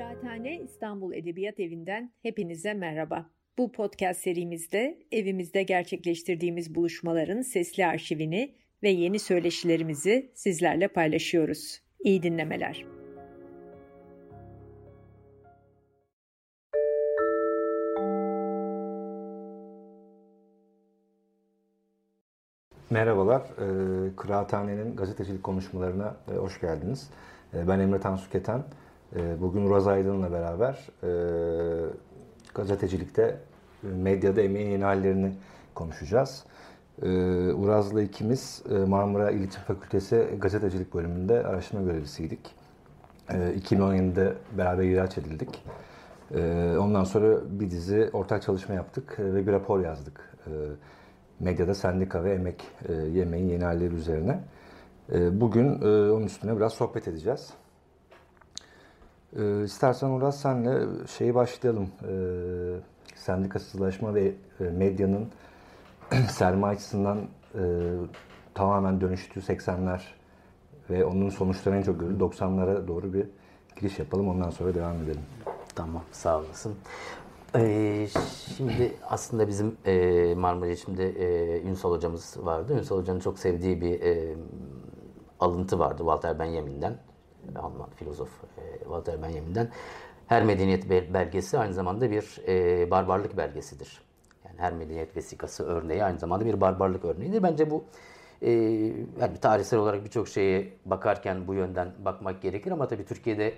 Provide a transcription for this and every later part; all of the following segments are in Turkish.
Kıraathane İstanbul Edebiyat Evi'nden hepinize merhaba. Bu podcast serimizde evimizde gerçekleştirdiğimiz buluşmaların sesli arşivini ve yeni söyleşilerimizi sizlerle paylaşıyoruz. İyi dinlemeler. Merhabalar, e, Kıraathane'nin gazetecilik konuşmalarına e, hoş geldiniz. E, ben Emre Tansu Keten. E, bugün Uraz Aydın'la beraber e, gazetecilikte, e, medyada emeğin yeni hallerini konuşacağız. E, Uraz'la ikimiz e, Marmara İletişim Fakültesi gazetecilik bölümünde araştırma görevlisiydik. E, 2017'de beraber ihraç edildik. Ondan sonra bir dizi ortak çalışma yaptık ve bir rapor yazdık. Medyada sendika ve emek yemeğin yeni halleri üzerine. Bugün onun üstüne biraz sohbet edeceğiz. E, istersen Uras senle şeyi başlayalım. E, sendikasızlaşma ve e, medyanın sermaye açısından e, tamamen dönüştüğü 80'ler ve onun sonuçlarını çok görüldü 90'lara doğru bir giriş yapalım. Ondan sonra devam edelim. Tamam, sağ olasın. Ee, şimdi aslında bizim e, Marmara içinde e, Ünsal hocamız vardı. Ünsal hocanın çok sevdiği bir e, alıntı vardı Walter Benjamin'den. Alman filozof e, Walter Benjamin'den. Her medeniyet belgesi aynı zamanda bir e, barbarlık belgesidir. Yani her medeniyet vesikası örneği aynı zamanda bir barbarlık örneğidir. Bence bu e, yani tarihsel olarak birçok şeye bakarken bu yönden bakmak gerekir ama tabii Türkiye'de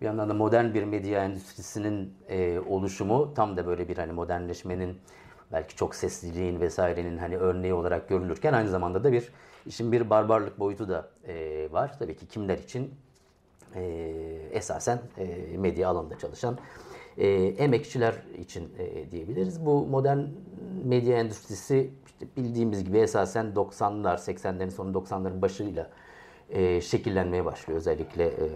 bir yandan da modern bir medya endüstrisinin e, oluşumu tam da böyle bir hani modernleşmenin belki çok sesliliğin vesairenin hani örneği olarak görülürken aynı zamanda da bir işin bir barbarlık boyutu da e, var. Tabii ki kimler için e, esasen e, medya alanında çalışan e, emekçiler için e, diyebiliriz. Bu modern medya endüstrisi işte bildiğimiz gibi esasen 90'lar, 80'lerin sonu 90'ların başıyla e, şekillenmeye başlıyor. Özellikle e,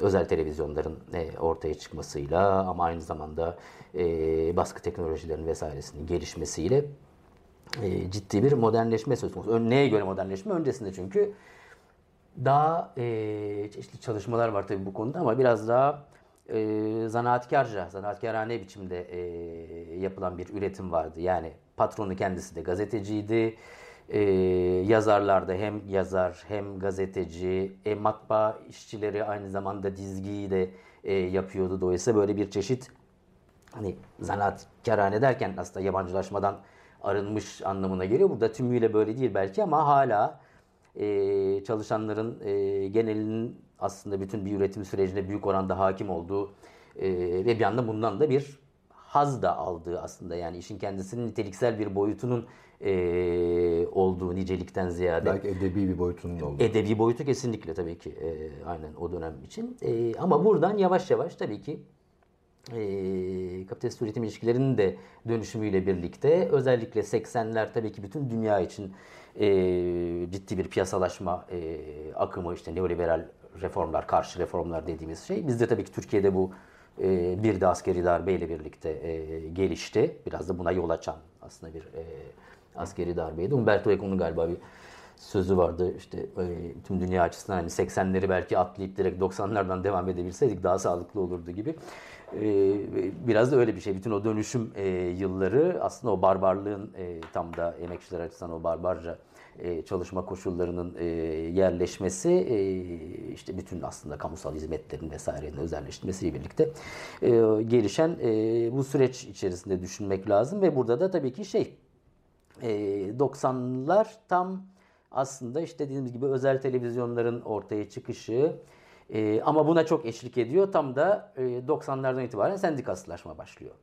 özel televizyonların e, ortaya çıkmasıyla ama aynı zamanda e, baskı teknolojilerinin vesairesinin gelişmesiyle e, ciddi bir modernleşme söz konusu. Neye göre modernleşme? Öncesinde çünkü daha e, çeşitli çalışmalar var tabii bu konuda ama biraz daha e, zanaatkarca, zanaatkarane biçimde e, yapılan bir üretim vardı. Yani patronu kendisi de gazeteciydi e, yazarlarda hem yazar hem gazeteci, e, matbaa işçileri aynı zamanda dizgiyi de e, yapıyordu. Dolayısıyla böyle bir çeşit hani zanaatkarane derken aslında yabancılaşmadan arınmış anlamına geliyor. Burada tümüyle böyle değil belki ama hala e, çalışanların e, genelinin aslında bütün bir üretim sürecine büyük oranda hakim olduğu e, ve bir yandan bundan da bir haz da aldığı aslında yani işin kendisinin niteliksel bir boyutunun e, olduğu nicelikten ziyade. Belki edebi bir boyutunun olduğu. Edebi boyutu kesinlikle tabii ki e, aynen o dönem için. E, ama buradan yavaş yavaş tabii ki e, kapitalist üretim ilişkilerinin de dönüşümüyle birlikte özellikle 80'ler tabii ki bütün dünya için e, ciddi bir piyasalaşma e, akımı işte neoliberal reformlar, karşı reformlar dediğimiz şey. Bizde tabii ki Türkiye'de bu e, bir de askeri darbeyle birlikte e, gelişti. Biraz da buna yol açan aslında bir e, askeri darbeydi. Umberto Eco'nun galiba bir sözü vardı işte e, tüm dünya açısından hani 80'leri belki atlayıp direkt 90'lardan devam edebilseydik daha sağlıklı olurdu gibi. E, biraz da öyle bir şey. Bütün o dönüşüm e, yılları aslında o barbarlığın e, tam da emekçiler açısından o barbarca e, çalışma koşullarının e, yerleşmesi e, işte bütün aslında kamusal hizmetlerin vesairenin özelleştirmesiyle birlikte e, gelişen e, bu süreç içerisinde düşünmek lazım ve burada da tabii ki şey e, 90'lar tam aslında işte dediğimiz gibi özel televizyonların ortaya çıkışı e, ama buna çok eşlik ediyor. Tam da e, 90'lardan itibaren sendikasılaşma başlıyor.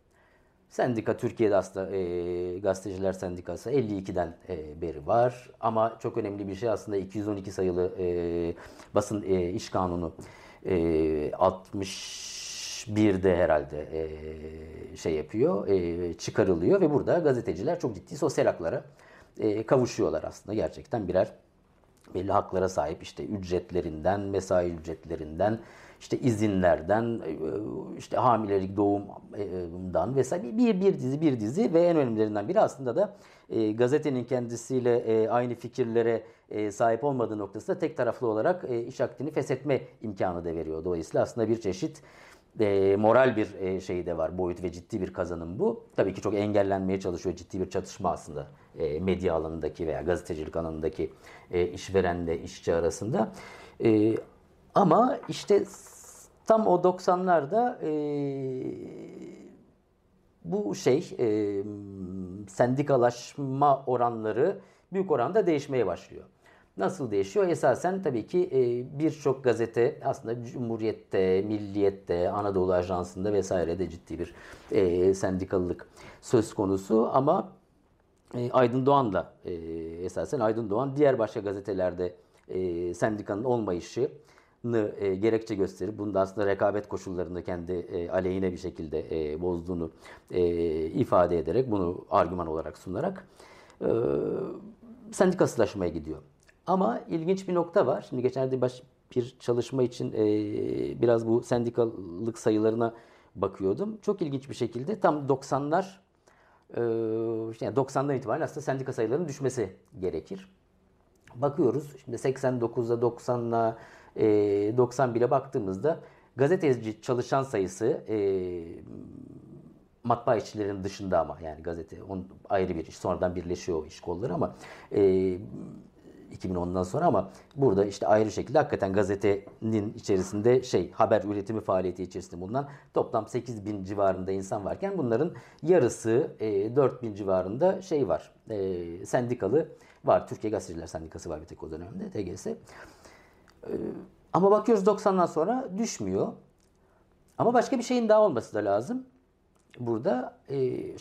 Sendika Türkiye'de aslında e, gazeteciler sendikası 52'den e, beri var. Ama çok önemli bir şey aslında 212 sayılı e, basın e, iş kanunu e, 61'de herhalde e, şey yapıyor, e, çıkarılıyor ve burada gazeteciler çok ciddi sosyal haklara e, kavuşuyorlar aslında gerçekten birer belli haklara sahip işte ücretlerinden, mesai ücretlerinden, işte izinlerden, e, işte hamilelik, doğumdan vesaire bir bir dizi bir dizi ve en önemlilerinden biri aslında da e, gazetenin kendisiyle e, aynı fikirlere e, sahip olmadığı noktasında tek taraflı olarak e, iş akdini feshetme imkanı da veriyor. Dolayısıyla aslında bir çeşit e, moral bir e, şey de var, boyut ve ciddi bir kazanım bu. Tabii ki çok engellenmeye çalışıyor, ciddi bir çatışma aslında e, medya alanındaki veya gazetecilik alanındaki e, işverenle işçi arasında. E, ama işte tam o 90'larda e, bu şey e, sendikalaşma oranları büyük oranda değişmeye başlıyor. Nasıl değişiyor? Esasen tabii ki e, birçok gazete aslında Cumhuriyet'te, Milliyet'te, Anadolu Ajansı'nda vesairede ciddi bir e, sendikalılık söz konusu ama e, Aydın Doğan da e, esasen Aydın Doğan diğer başka gazetelerde sendikanın olmayışı gerekçe gösterip bunu da aslında rekabet koşullarında kendi aleyhine bir şekilde bozduğunu ifade ederek bunu argüman olarak sunarak sendikasılaşmaya gidiyor. Ama ilginç bir nokta var. Şimdi geçenlerde baş, bir çalışma için e, biraz bu sendikalık sayılarına bakıyordum. Çok ilginç bir şekilde tam 90'lar e, yani 90'dan itibaren aslında sendika sayılarının düşmesi gerekir. Bakıyoruz şimdi 89'a 90'la e, 91'e baktığımızda gazeteci çalışan sayısı e, matbaa işçilerin dışında ama yani gazete on, ayrı bir iş. Sonradan birleşiyor o iş kolları ama e, 2010'dan sonra ama burada işte ayrı şekilde hakikaten gazetenin içerisinde şey haber üretimi faaliyeti içerisinde bulunan toplam 8 bin civarında insan varken bunların yarısı e, 4 bin civarında şey var e, sendikalı var. Türkiye Gazeteciler Sendikası var bir tek o dönemde TGS. E, ama bakıyoruz 90'dan sonra düşmüyor. Ama başka bir şeyin daha olması da lazım burada e,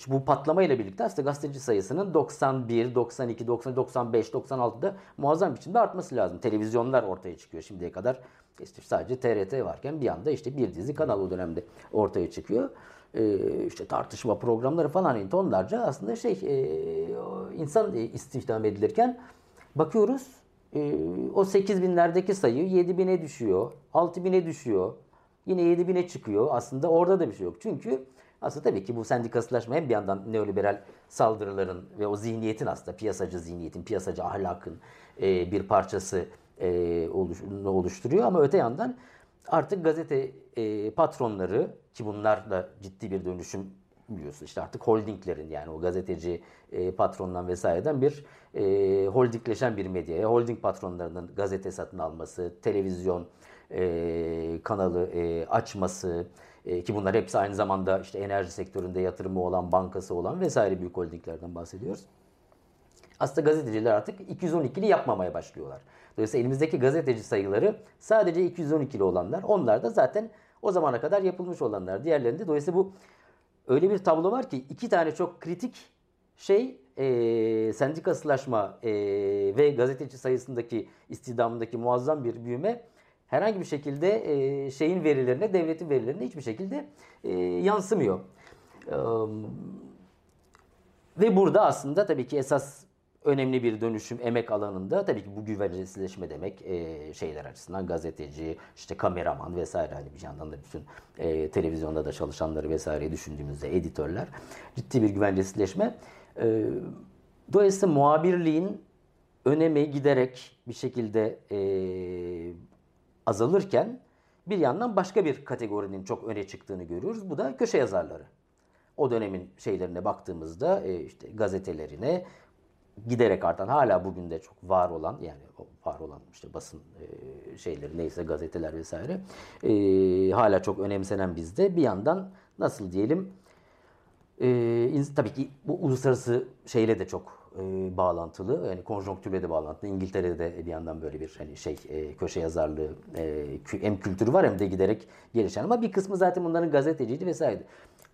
bu patlama ile birlikte aslında gazeteci sayısının 91, 92, 90, 95, 96'da muazzam biçimde artması lazım. Televizyonlar ortaya çıkıyor şimdiye kadar. İşte sadece TRT varken bir anda işte bir dizi kanal o dönemde ortaya çıkıyor. E, işte tartışma programları falan yani tonlarca aslında şey e, insan istihdam edilirken bakıyoruz e, o 8 binlerdeki sayı 7 bine düşüyor, 6 bine düşüyor. Yine 7 bine çıkıyor. Aslında orada da bir şey yok. Çünkü aslında tabii ki bu sendikasılaşma hem bir yandan neoliberal saldırıların ve o zihniyetin aslında piyasacı zihniyetin, piyasacı ahlakın e, bir parçası e, oluşturuyor. Ama öte yandan artık gazete e, patronları ki bunlar da ciddi bir dönüşüm biliyorsun işte artık holdinglerin yani o gazeteci e, patrondan vesaireden bir e, holdingleşen bir medyaya holding patronlarının gazete satın alması, televizyon e, kanalı e, açması, e, ki bunlar hepsi aynı zamanda işte enerji sektöründe yatırımı olan, bankası olan vesaire büyük holdinglerden bahsediyoruz. Aslında gazeteciler artık 212'li yapmamaya başlıyorlar. Dolayısıyla elimizdeki gazeteci sayıları sadece 212'li olanlar. Onlar da zaten o zamana kadar yapılmış olanlar. Diğerlerinde dolayısıyla bu öyle bir tablo var ki iki tane çok kritik şey e, sendikasılaşma e, ve gazeteci sayısındaki istihdamındaki muazzam bir büyüme herhangi bir şekilde e, şeyin verilerine, devletin verilerine hiçbir şekilde e, yansımıyor. E, ve burada aslında tabii ki esas önemli bir dönüşüm emek alanında tabii ki bu güvencesizleşme demek e, şeyler açısından gazeteci, işte kameraman vesaire hani bir yandan da bütün e, televizyonda da çalışanları vesaire düşündüğümüzde editörler ciddi bir güvencesizleşme. E, dolayısıyla muhabirliğin önemi giderek bir şekilde e, azalırken bir yandan başka bir kategorinin çok öne çıktığını görüyoruz. Bu da köşe yazarları. O dönemin şeylerine baktığımızda e, işte gazetelerine giderek artan hala bugün de çok var olan yani var olan işte basın e, şeyleri neyse gazeteler vesaire e, hala çok önemsenen bizde bir yandan nasıl diyelim tabii ki bu uluslararası şeyle de çok e, bağlantılı. Yani konjonktürle de bağlantılı. İngiltere'de de bir yandan böyle bir hani şey e, köşe yazarlığı e, hem kültürü var hem de giderek gelişen ama bir kısmı zaten bunların gazeteciydi vesaire.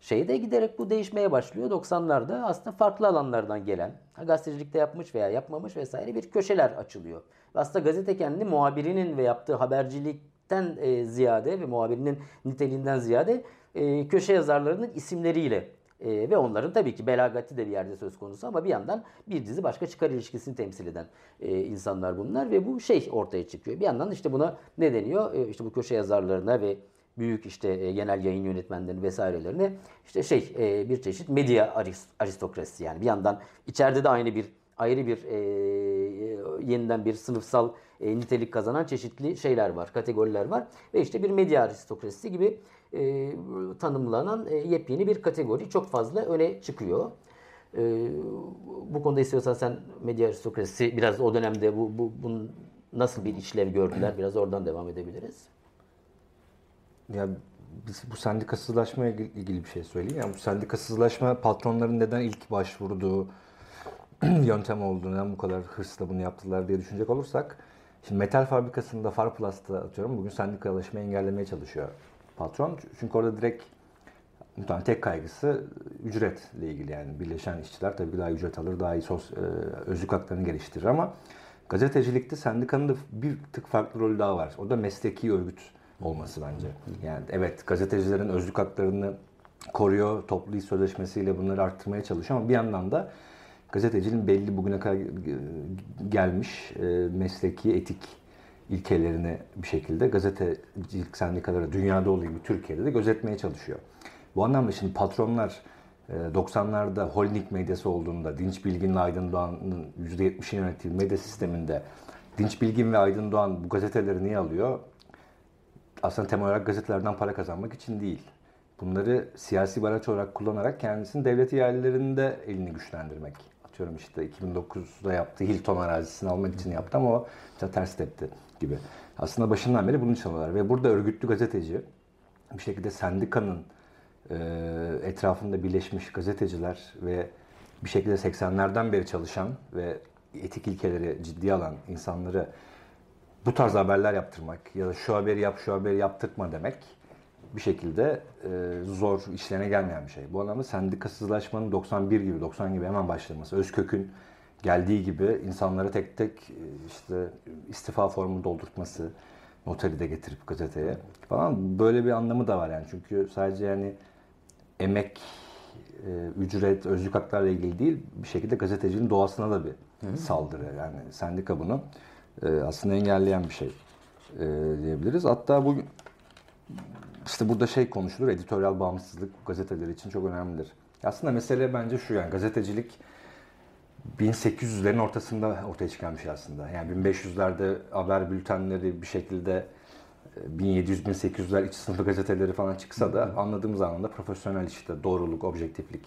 Şeyde giderek bu değişmeye başlıyor. 90'larda aslında farklı alanlardan gelen, gazetecilikte yapmış veya yapmamış vesaire bir köşeler açılıyor. Aslında gazete kendi muhabirinin ve yaptığı habercilikten e, ziyade ve muhabirinin niteliğinden ziyade e, köşe yazarlarının isimleriyle E, ve onların tabii ki belagati de bir yerde söz konusu ama bir yandan bir dizi başka çıkar ilişkisini temsil eden e, insanlar bunlar ve bu şey ortaya çıkıyor. Bir yandan işte buna ne deniyor? E, işte bu köşe yazarlarına ve büyük işte e, genel yayın yönetmenlerini vesairelerine işte şey e, bir çeşit medya aristokrasi yani bir yandan içeride de aynı bir ayrı bir e, yeniden bir sınıfsal e, nitelik kazanan çeşitli şeyler var, kategoriler var ve işte bir medya aristokrasisi gibi e, tanımlanan e, yepyeni bir kategori çok fazla öne çıkıyor. E, bu konuda istiyorsan sen medya aristokrasisi biraz o dönemde bu, bu, bu nasıl bir işlev gördüler biraz oradan devam edebiliriz. Ya biz bu sendikasızlaşmaya ilgili bir şey söyleyeyim. Yani bu sendikasızlaşma patronların neden ilk başvurduğu yöntem olduğunu, neden bu kadar hırsla bunu yaptılar diye düşünecek olursak Şimdi metal fabrikasında Farplast'ta atıyorum bugün sendikalaşmayı engellemeye çalışıyor patron. Çünkü orada direkt muhtemelen tek kaygısı ücretle ilgili yani birleşen işçiler tabii daha ücret alır, daha iyi sos, e, özlük haklarını geliştirir ama gazetecilikte sendikanın da bir tık farklı rolü daha var. O da mesleki örgüt olması bence. Yani evet gazetecilerin özlük haklarını koruyor, toplu iş sözleşmesiyle bunları arttırmaya çalışıyor ama bir yandan da gazetecinin belli bugüne kadar gelmiş e, mesleki etik ilkelerini bir şekilde gazetecilik sendikaları dünyada olduğu gibi Türkiye'de de gözetmeye çalışıyor. Bu anlamda şimdi patronlar 90'larda e, holding medyası olduğunda Dinç Bilgin ve Aydın Doğan'ın %70'ini yönettiği medya sisteminde Dinç Bilgin ve Aydın Doğan bu gazeteleri niye alıyor? Aslında temel olarak gazetelerden para kazanmak için değil. Bunları siyasi bir araç olarak kullanarak kendisinin devlet yerlerinde elini güçlendirmek atıyorum işte 2009'da yaptığı Hilton arazisini almak için yaptı ama o işte ters tepti gibi. Aslında başından beri bunu çalıyorlar ve burada örgütlü gazeteci bir şekilde sendikanın e, etrafında birleşmiş gazeteciler ve bir şekilde 80'lerden beri çalışan ve etik ilkeleri ciddiye alan insanları bu tarz haberler yaptırmak ya da şu haberi yap şu haberi yaptırma demek bir şekilde e, zor işlerine gelmeyen bir şey. Bu anlamda sendikasızlaşmanın 91 gibi 90 gibi hemen başlaması, Özkök'ün geldiği gibi insanlara tek tek e, işte istifa formu doldurtması, noteri de getirip gazeteye falan böyle bir anlamı da var yani. Çünkü sadece yani emek, e, ücret, özlük haklarla ilgili değil bir şekilde gazetecinin doğasına da bir Hı. saldırı. Yani sendika bunu e, aslında engelleyen bir şey e, diyebiliriz. Hatta bugün işte burada şey konuşulur, editoryal bağımsızlık gazeteler için çok önemlidir. Aslında mesele bence şu yani gazetecilik 1800'lerin ortasında ortaya çıkan bir şey aslında. Yani 1500'lerde haber bültenleri bir şekilde 1700-1800'ler e, iç sınıfı gazeteleri falan çıksa da anladığımız anlamda profesyonel işte doğruluk, objektiflik,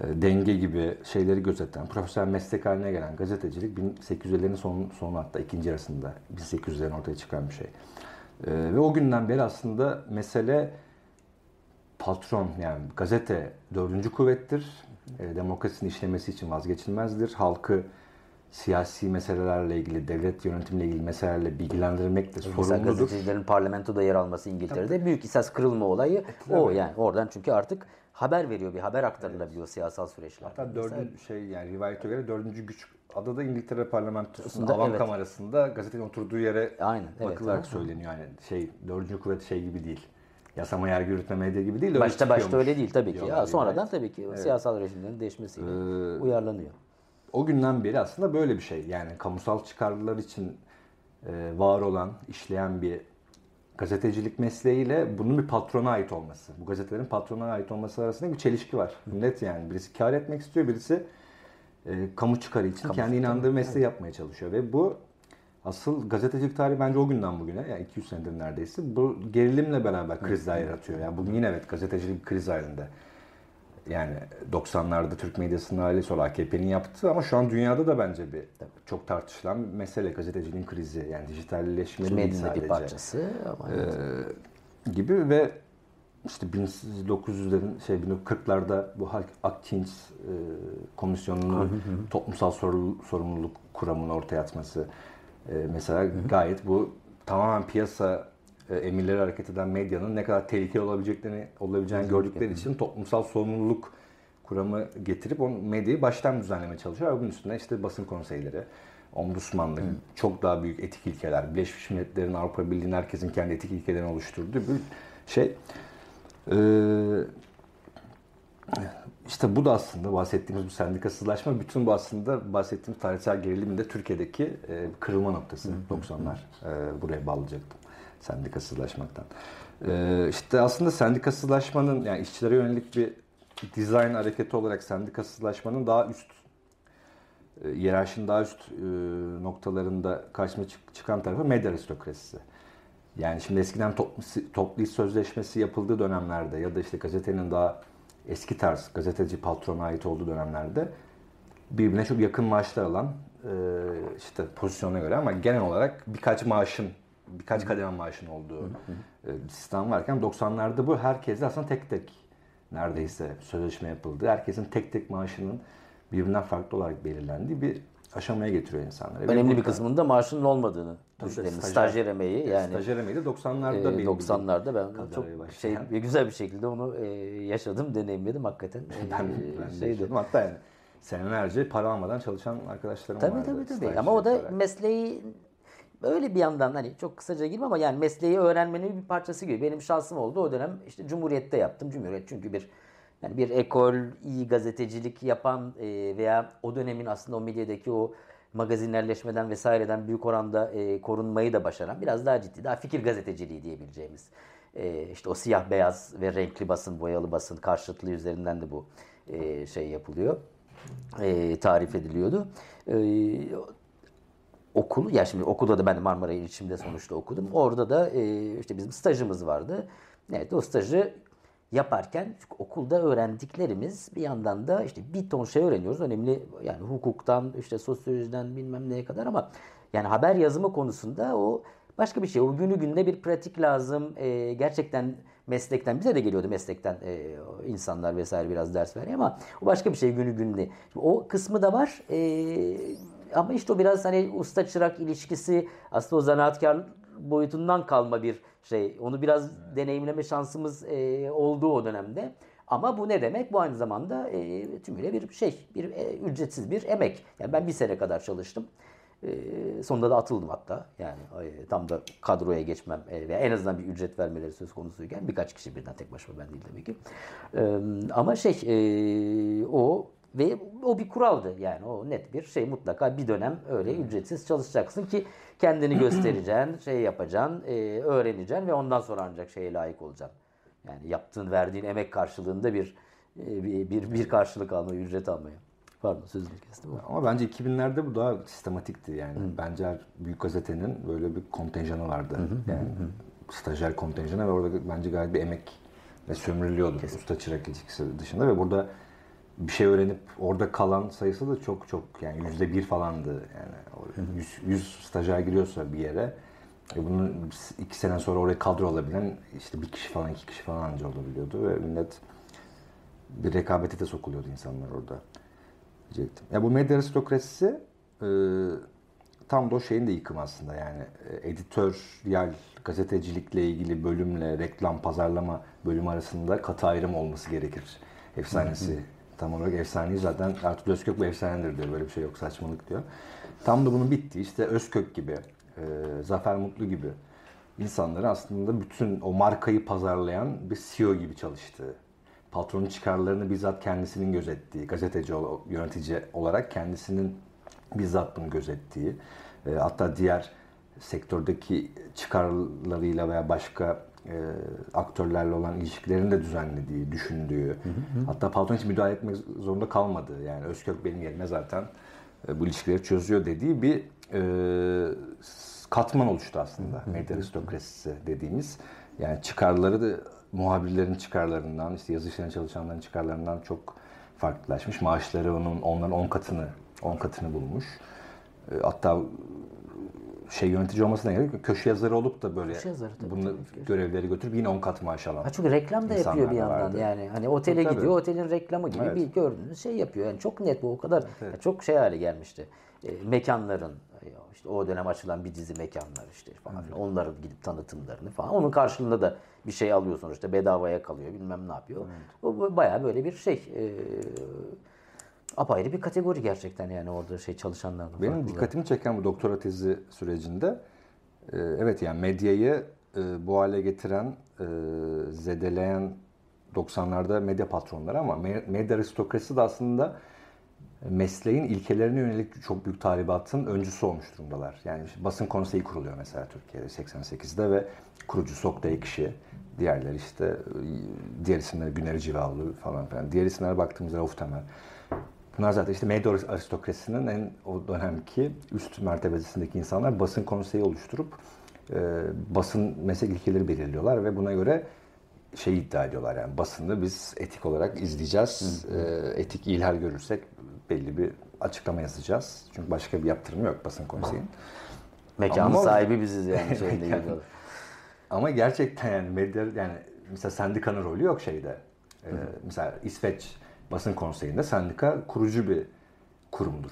e, denge gibi şeyleri gözeten, profesyonel meslek haline gelen gazetecilik 1800'lerin son, sonu hatta ikinci yarısında 1800'lerin ortaya çıkan bir şey. E, ve o günden beri aslında mesele patron yani gazete dördüncü kuvvettir. E, demokrasinin işlemesi için vazgeçilmezdir. Halkı siyasi meselelerle ilgili, devlet yönetimle ilgili meselelerle bilgilendirmek de sorumludur. gazetecilerin parlamentoda yer alması İngiltere'de Tabii. büyük esas kırılma olayı Tabii. o yani. Oradan çünkü artık haber veriyor, bir haber aktarılabiliyor evet. siyasal süreçler. Hatta dördüncü şey yani rivayete göre dördüncü güç Adı da İngiltere parlamentosunda Avam evet. kamerasında gazetenin oturduğu yere Aynen, bakılarak evet, söyleniyor. Yani şey dördüncü kuvvet şey gibi değil. Yasama yargı yürütme medya gibi değil. Başta başta öyle değil tabii ki. Ya, sonradan tabii ki evet. siyasal rejimlerin değişmesiyle ee, uyarlanıyor. O günden beri aslında böyle bir şey. Yani kamusal çıkarlar için e, var olan, işleyen bir gazetecilik mesleğiyle bunun bir patrona ait olması. Bu gazetelerin patrona ait olması arasında bir çelişki var. Net yani. Birisi kar etmek istiyor, birisi e, kamu çıkarı için kamu kendi inandığı mesleği evet. yapmaya çalışıyor ve bu asıl gazetecilik tarihi bence o günden bugüne yani 200 senedir neredeyse bu gerilimle beraber krizler evet. yaratıyor. Yani bugün yine evet gazetecilik kriz halinde. Yani 90'larda Türk medyasının ailesi olarak AKP'nin yaptığı ama şu an dünyada da bence bir çok tartışılan mesele gazeteciliğin krizi. Yani dijitalleşmenin sadece. bir parçası ama ee, gibi ve işte 1900'lerin şey 1940'larda bu Halk Akçinç e, Komisyonu'nun toplumsal sorumluluk kuramını ortaya atması e, mesela gayet bu tamamen piyasa e, emirleri hareket eden medyanın ne kadar tehlikeli olabileceklerini olabileceğini gördükleri için toplumsal sorumluluk kuramı getirip o medyayı baştan düzenlemeye çalışıyor. Bunun üstüne işte basın konseyleri, ombudsmanlık, çok daha büyük etik ilkeler, Birleşmiş Milletler'in Avrupa Birliği'nin herkesin kendi etik ilkelerini oluşturduğu bir şey. Ee, işte bu da aslında bahsettiğimiz bu sendikasızlaşma bütün bu aslında bahsettiğimiz tarihsel gerilimin de Türkiye'deki e, kırılma noktası 90'lar e, buraya bağlayacaktım sendikasızlaşmaktan. E, işte aslında sendikasızlaşmanın yani işçilere yönelik bir dizayn hareketi olarak sendikasızlaşmanın daha üst e, yerarşinin daha üst e, noktalarında karşıma çık- çıkan tarafı medya aristokrasisi. Yani şimdi eskiden toplu, iş sözleşmesi yapıldığı dönemlerde ya da işte gazetenin daha eski tarz gazeteci patrona ait olduğu dönemlerde birbirine çok yakın maaşlar alan e, işte pozisyona göre ama genel olarak birkaç maaşın birkaç kademe maaşın olduğu e, sistem varken 90'larda bu herkesle aslında tek tek neredeyse sözleşme yapıldı. Herkesin tek tek maaşının birbirinden farklı olarak belirlendiği bir aşamaya getiriyor insanları. Önemli bir burada- kısmının da olmadığını düşünelim. stajyer- Stajyer emeği yani. Stajyer emeği de 90'larda Ee, benim 90'larda ben çok şey başlayan. bir güzel bir şekilde onu e, yaşadım, deneyimledim hakikaten. Ben, ben de şeydi. yaşadım. Hatta yani senelerce para almadan çalışan arkadaşlarım Tabii vardı. tabii tabii. Ama o da olarak. mesleği öyle bir yandan hani çok kısaca gireyim ama yani mesleği öğrenmenin bir parçası gibi. Benim şansım oldu o dönem işte Cumhuriyet'te yaptım. Cumhuriyet çünkü bir yani bir ekol, iyi gazetecilik yapan e, veya o dönemin aslında o medyadaki o magazinlerleşmeden vesaireden büyük oranda e, korunmayı da başaran biraz daha ciddi, daha fikir gazeteciliği diyebileceğimiz. E, işte o siyah beyaz ve renkli basın, boyalı basın karşıtlığı üzerinden de bu şey yapılıyor. Tarif ediliyordu. E, okul ya şimdi okulda da ben Marmara İletişim'de sonuçta okudum. Orada da işte bizim stajımız vardı. Evet o stajı yaparken okulda öğrendiklerimiz bir yandan da işte bir ton şey öğreniyoruz. Önemli yani hukuktan işte sosyolojiden bilmem neye kadar ama yani haber yazımı konusunda o başka bir şey. O günü günde bir pratik lazım. E, gerçekten meslekten bize de geliyordu meslekten e, insanlar vesaire biraz ders veriyor ama o başka bir şey günü günde. Şimdi o kısmı da var. E, ama işte o biraz hani usta çırak ilişkisi aslında o zanaatkar boyutundan kalma bir şey. Onu biraz deneyimleme şansımız e, oldu o dönemde. Ama bu ne demek? Bu aynı zamanda e, tümüyle bir şey, bir e, ücretsiz bir emek. Yani ben bir sene kadar çalıştım. E, sonunda da atıldım hatta. Yani e, tam da kadroya geçmem e, veya en azından bir ücret vermeleri söz konusuyken birkaç kişi birden tek başıma ben değil tabii ki. E, ama şey e, o ve o bir kuraldı yani o net bir şey mutlaka bir dönem öyle ücretsiz çalışacaksın ki kendini göstereceksin, şey yapacaksın, e, öğreneceksin ve ondan sonra ancak şeye layık olacaksın. Yani yaptığın, verdiğin emek karşılığında bir e, bir, bir, karşılık almaya, ücret almaya. Pardon sözünü kestim ama. Bence 2000'lerde bu daha sistematikti yani. Bence her büyük gazetenin böyle bir kontenjanı vardı. yani stajyer kontenjanı ve orada bence gayet bir emek ve sömürülüyordu. Usta çırak ilişkisi dışında ve burada bir şey öğrenip orada kalan sayısı da çok çok yani yüzde bir falandı. Yani o 100, 100 stajyer giriyorsa bir yere e bunun iki sene sonra oraya kadro alabilen işte bir kişi falan iki kişi falan anca olabiliyordu ve millet bir rekabete de sokuluyordu insanlar orada diyecektim. Ya bu medya aristokrasisi e, tam da o şeyin de yıkımı aslında yani e, editoryal gazetecilikle ilgili bölümle reklam pazarlama bölümü arasında katı ayrım olması gerekir. Efsanesi tam olarak efsaneyi zaten Ertuğrul Özkök bu efsanedir diyor böyle bir şey yok saçmalık diyor. Tam da bunun bittiği işte Özkök gibi, e, Zafer Mutlu gibi insanların aslında bütün o markayı pazarlayan bir CEO gibi çalıştığı, patronun çıkarlarını bizzat kendisinin gözettiği, gazeteci, yönetici olarak kendisinin bizzat bunu gözettiği, e, hatta diğer sektördeki çıkarlarıyla veya başka e, aktörlerle olan ilişkilerini de düzenlediği, düşündüğü, hatta patron hiç müdahale etmek zorunda kalmadığı, yani Özkök benim yerime zaten e, bu ilişkileri çözüyor dediği bir e, katman oluştu aslında medya aristokrasisi dediğimiz. Yani çıkarları da muhabirlerin çıkarlarından, işte yazı işlerine çalışanların çıkarlarından çok farklılaşmış. Maaşları onun onların 10 katını 10 katını bulmuş. E, Hatta şey yönetici olmasına gerek yok. Köşe yazarı olup da böyle Köşe yazarı tabii, bunu tabii. görevleri götürüp yine 10 kat maaş alan. Ha çünkü reklam da yapıyor bir da yandan vardı. yani. Hani otele Tabii, gidiyor, tabii. otelin reklamı gibi Evet. bir gördüğünüz şey yapıyor. Yani çok net bu o kadar evet. çok şey hale gelmişti. E, mekanların ya işte o dönem açılan bir dizi mekanlar işte falan filan. Onların gidip tanıtımlarını falan. Onun karşılığında da bir şey alıyorsun işte bedavaya kalıyor bilmem ne yapıyor. O bu bayağı böyle bir şey e, apayrı bir kategori gerçekten yani orada şey çalışanların. Benim farklı. dikkatimi çeken bu doktora tezi sürecinde e, evet yani medyayı e, bu hale getiren, e, zedeleyen 90'larda medya patronları ama medya aristokrasi de aslında mesleğin ilkelerine yönelik çok büyük talibatın öncüsü olmuş durumdalar. Yani işte basın konseyi kuruluyor mesela Türkiye'de 88'de ve kurucu Oktay kişi. Diğerleri işte diğer isimleri Güner Civalı falan filan. Diğer isimlere baktığımızda Rauf Temel. Bunlar zaten işte medya aristokrasinin en o dönemki üst mertebesindeki insanlar basın konseyi oluşturup e, basın meslek ilkeleri belirliyorlar ve buna göre şey iddia ediyorlar yani basını biz etik olarak izleyeceğiz. Hı. E, etik ihlal görürsek belli bir açıklama yazacağız. Çünkü başka bir yaptırım yok basın konseyinin. Mekanın Ama, sahibi biziz yani. Şeyde Ama gerçekten yani medya yani mesela sendikanın rolü yok şeyde. Ee, mesela İsveç basın konseyinde sendika kurucu bir kurumdur.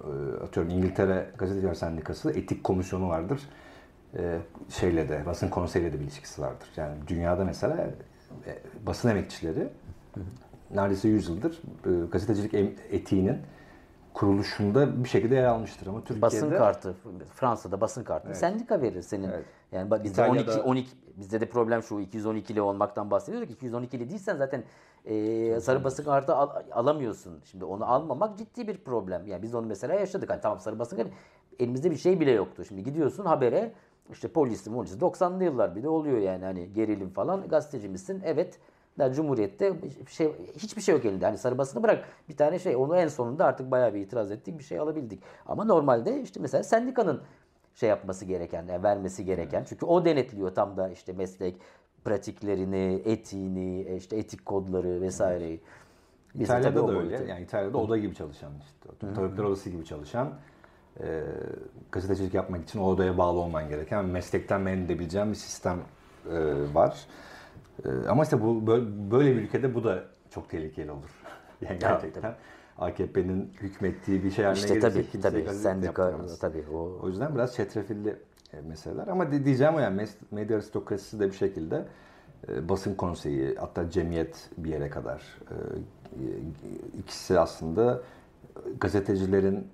Ee, atıyorum İngiltere Gazeteciler Sendikası etik komisyonu vardır. Ee, şeyle de basın konseyiyle de bir ilişkisi vardır. Yani dünyada mesela e, basın emekçileri neredeyse 100 yıldır e, gazetecilik etiğinin kuruluşunda bir şekilde yer almıştır ama Türkiye'de basın kartı Fransa'da basın kartı evet. sendika verir senin. Evet. Yani bizde İtalya'da... 12 12 bizde de problem şu 212'li olmaktan bahsediyoruz. 212'li değilsen zaten e, sarı basın kartı al, alamıyorsun. Şimdi onu almamak ciddi bir problem. Yani biz onu mesela yaşadık. Hani tamam sarı basın kartı elimizde bir şey bile yoktu. Şimdi gidiyorsun habere işte polisi polisi 90'lı yıllar bir de oluyor yani hani gerilim falan gazeteci misin? Evet daha Cumhuriyet'te şey, hiçbir şey yok elinde. Hani sarı basını bırak bir tane şey. Onu en sonunda artık bayağı bir itiraz ettik. Bir şey alabildik. Ama normalde işte mesela sendikanın şey yapması gereken, yani vermesi gereken. Çünkü o denetliyor tam da işte meslek pratiklerini, etiğini, e, işte etik kodları vesaireyi. Biz İtalya'da da öyle. Yani İtalya'da oda gibi çalışan işte. Tabipler odası gibi çalışan e, gazetecilik yapmak için o odaya bağlı olman gereken meslekten men edebileceğin bir sistem e, var. Ee, ama işte bu böyle bir ülkede bu da çok tehlikeli olur. yani gerçekten. AKP'nin hükmettiği bir şey haline işte gelirse tabii, tabii, sendika, tabii o. o yüzden biraz çetrefilli e, meseleler. Ama diyeceğim o yani medya aristokrasisi de bir şekilde e, basın konseyi hatta cemiyet bir yere kadar e, ikisi aslında gazetecilerin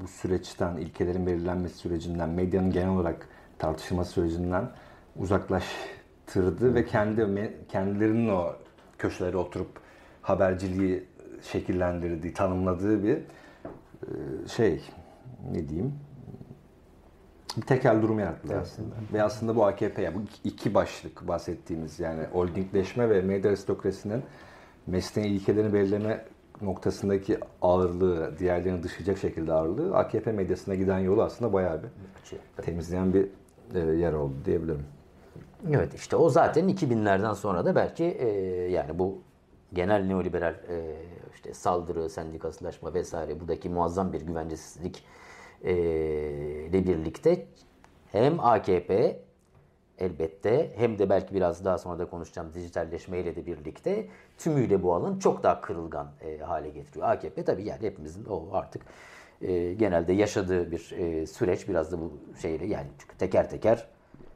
bu süreçten, ilkelerin belirlenmesi sürecinden, medyanın genel olarak tartışılması sürecinden uzaklaş tırdı ve kendi kendilerinin o köşelere oturup haberciliği şekillendirdiği, tanımladığı bir e, şey ne diyeyim bir tekel durum yarattılar evet. aslında. Ve aslında bu AKP ya bu iki başlık bahsettiğimiz yani holdingleşme ve medya aristokrasinin mesleğin ilkelerini belirleme noktasındaki ağırlığı, diğerlerini dışlayacak şekilde ağırlığı AKP medyasına giden yolu aslında bayağı bir temizleyen bir e, yer oldu diyebilirim. Evet işte o zaten 2000'lerden sonra da belki e, yani bu genel neoliberal e, işte saldırı, sendikasılaşma vesaire buradaki muazzam bir güvencesizlik e, ile birlikte hem AKP elbette hem de belki biraz daha sonra da konuşacağım dijitalleşmeyle de birlikte tümüyle bu alan çok daha kırılgan e, hale getiriyor. AKP tabii yani hepimizin o artık e, genelde yaşadığı bir e, süreç biraz da bu şeyle yani çünkü teker teker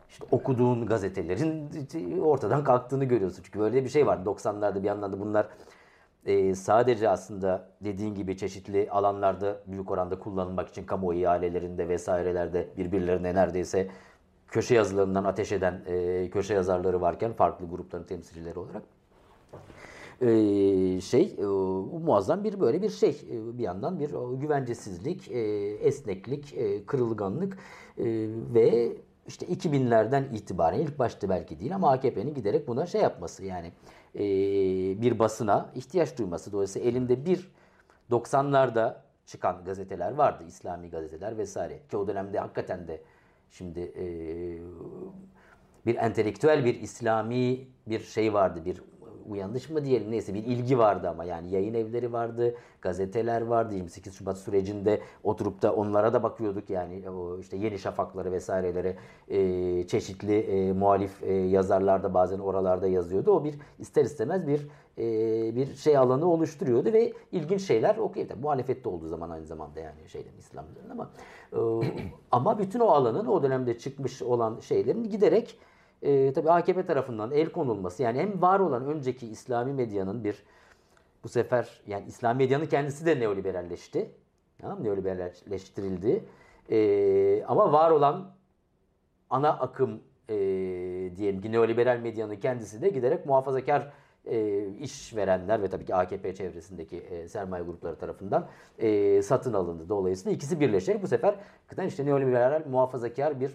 işte okuduğun gazetelerin ortadan kalktığını görüyorsun. Çünkü böyle bir şey var 90'larda bir yandan da bunlar e, sadece aslında dediğin gibi çeşitli alanlarda büyük oranda kullanılmak için kamuoyu ihalelerinde vesairelerde birbirlerine neredeyse köşe yazılarından ateş eden e, köşe yazarları varken farklı grupların temsilcileri olarak. E, şey e, muazzam bir böyle bir şey. E, bir yandan bir güvencesizlik, e, esneklik, e, kırılganlık e, ve işte 2000'lerden itibaren ilk başta belki değil ama AKP'nin giderek buna şey yapması yani e, bir basına ihtiyaç duyması. Dolayısıyla elinde bir 90'larda çıkan gazeteler vardı. İslami gazeteler vesaire. Ki o dönemde hakikaten de şimdi e, bir entelektüel bir İslami bir şey vardı. Bir uyanış mı diyelim neyse bir ilgi vardı ama yani yayın evleri vardı, gazeteler vardı. 28 Şubat sürecinde oturup da onlara da bakıyorduk yani o işte Yeni Şafakları vesairelere e, çeşitli e, muhalif e, yazarlar da bazen oralarda yazıyordu. O bir ister istemez bir e, bir şey alanı oluşturuyordu ve ilginç şeyler okuyup muhalefette olduğu zaman aynı zamanda yani şeyden İslam'dan ama e, ama bütün o alanın o dönemde çıkmış olan şeylerin giderek e, tabii AKP tarafından el konulması yani hem var olan önceki İslami medyanın bir bu sefer yani İslami medyanın kendisi de neoliberalleşti. Tamam, neoliberalleştirildi. E, ama var olan ana akım e, diyelim ki neoliberal medyanın kendisi de giderek muhafazakar e, işverenler ve tabii ki AKP çevresindeki e, sermaye grupları tarafından e, satın alındı. Dolayısıyla ikisi birleşerek bu sefer hakikaten işte neoliberal muhafazakar bir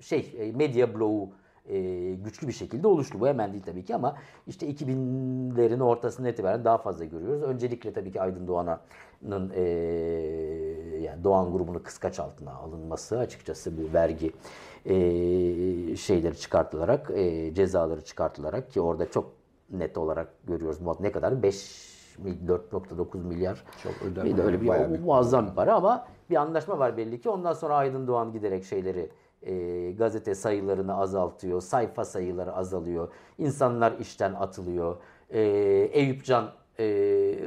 şey e, medya bloğu e, güçlü bir şekilde oluştu. Bu hemen değil tabii ki ama işte 2000'lerin ortasından itibaren daha fazla görüyoruz. Öncelikle tabii ki Aydın Doğan'ın e, yani Doğan grubunu kıskaç altına alınması açıkçası bu vergi e, şeyleri çıkartılarak, e, cezaları çıkartılarak ki orada çok net olarak görüyoruz ne kadar 5 4.9 milyar. Çok ödeme. Bir de öyle bir, bir muazzam bir para ama bir anlaşma var belli ki. Ondan sonra Aydın Doğan giderek şeyleri e, gazete sayılarını azaltıyor, sayfa sayıları azalıyor, insanlar işten atılıyor. E, Eyüp Can e,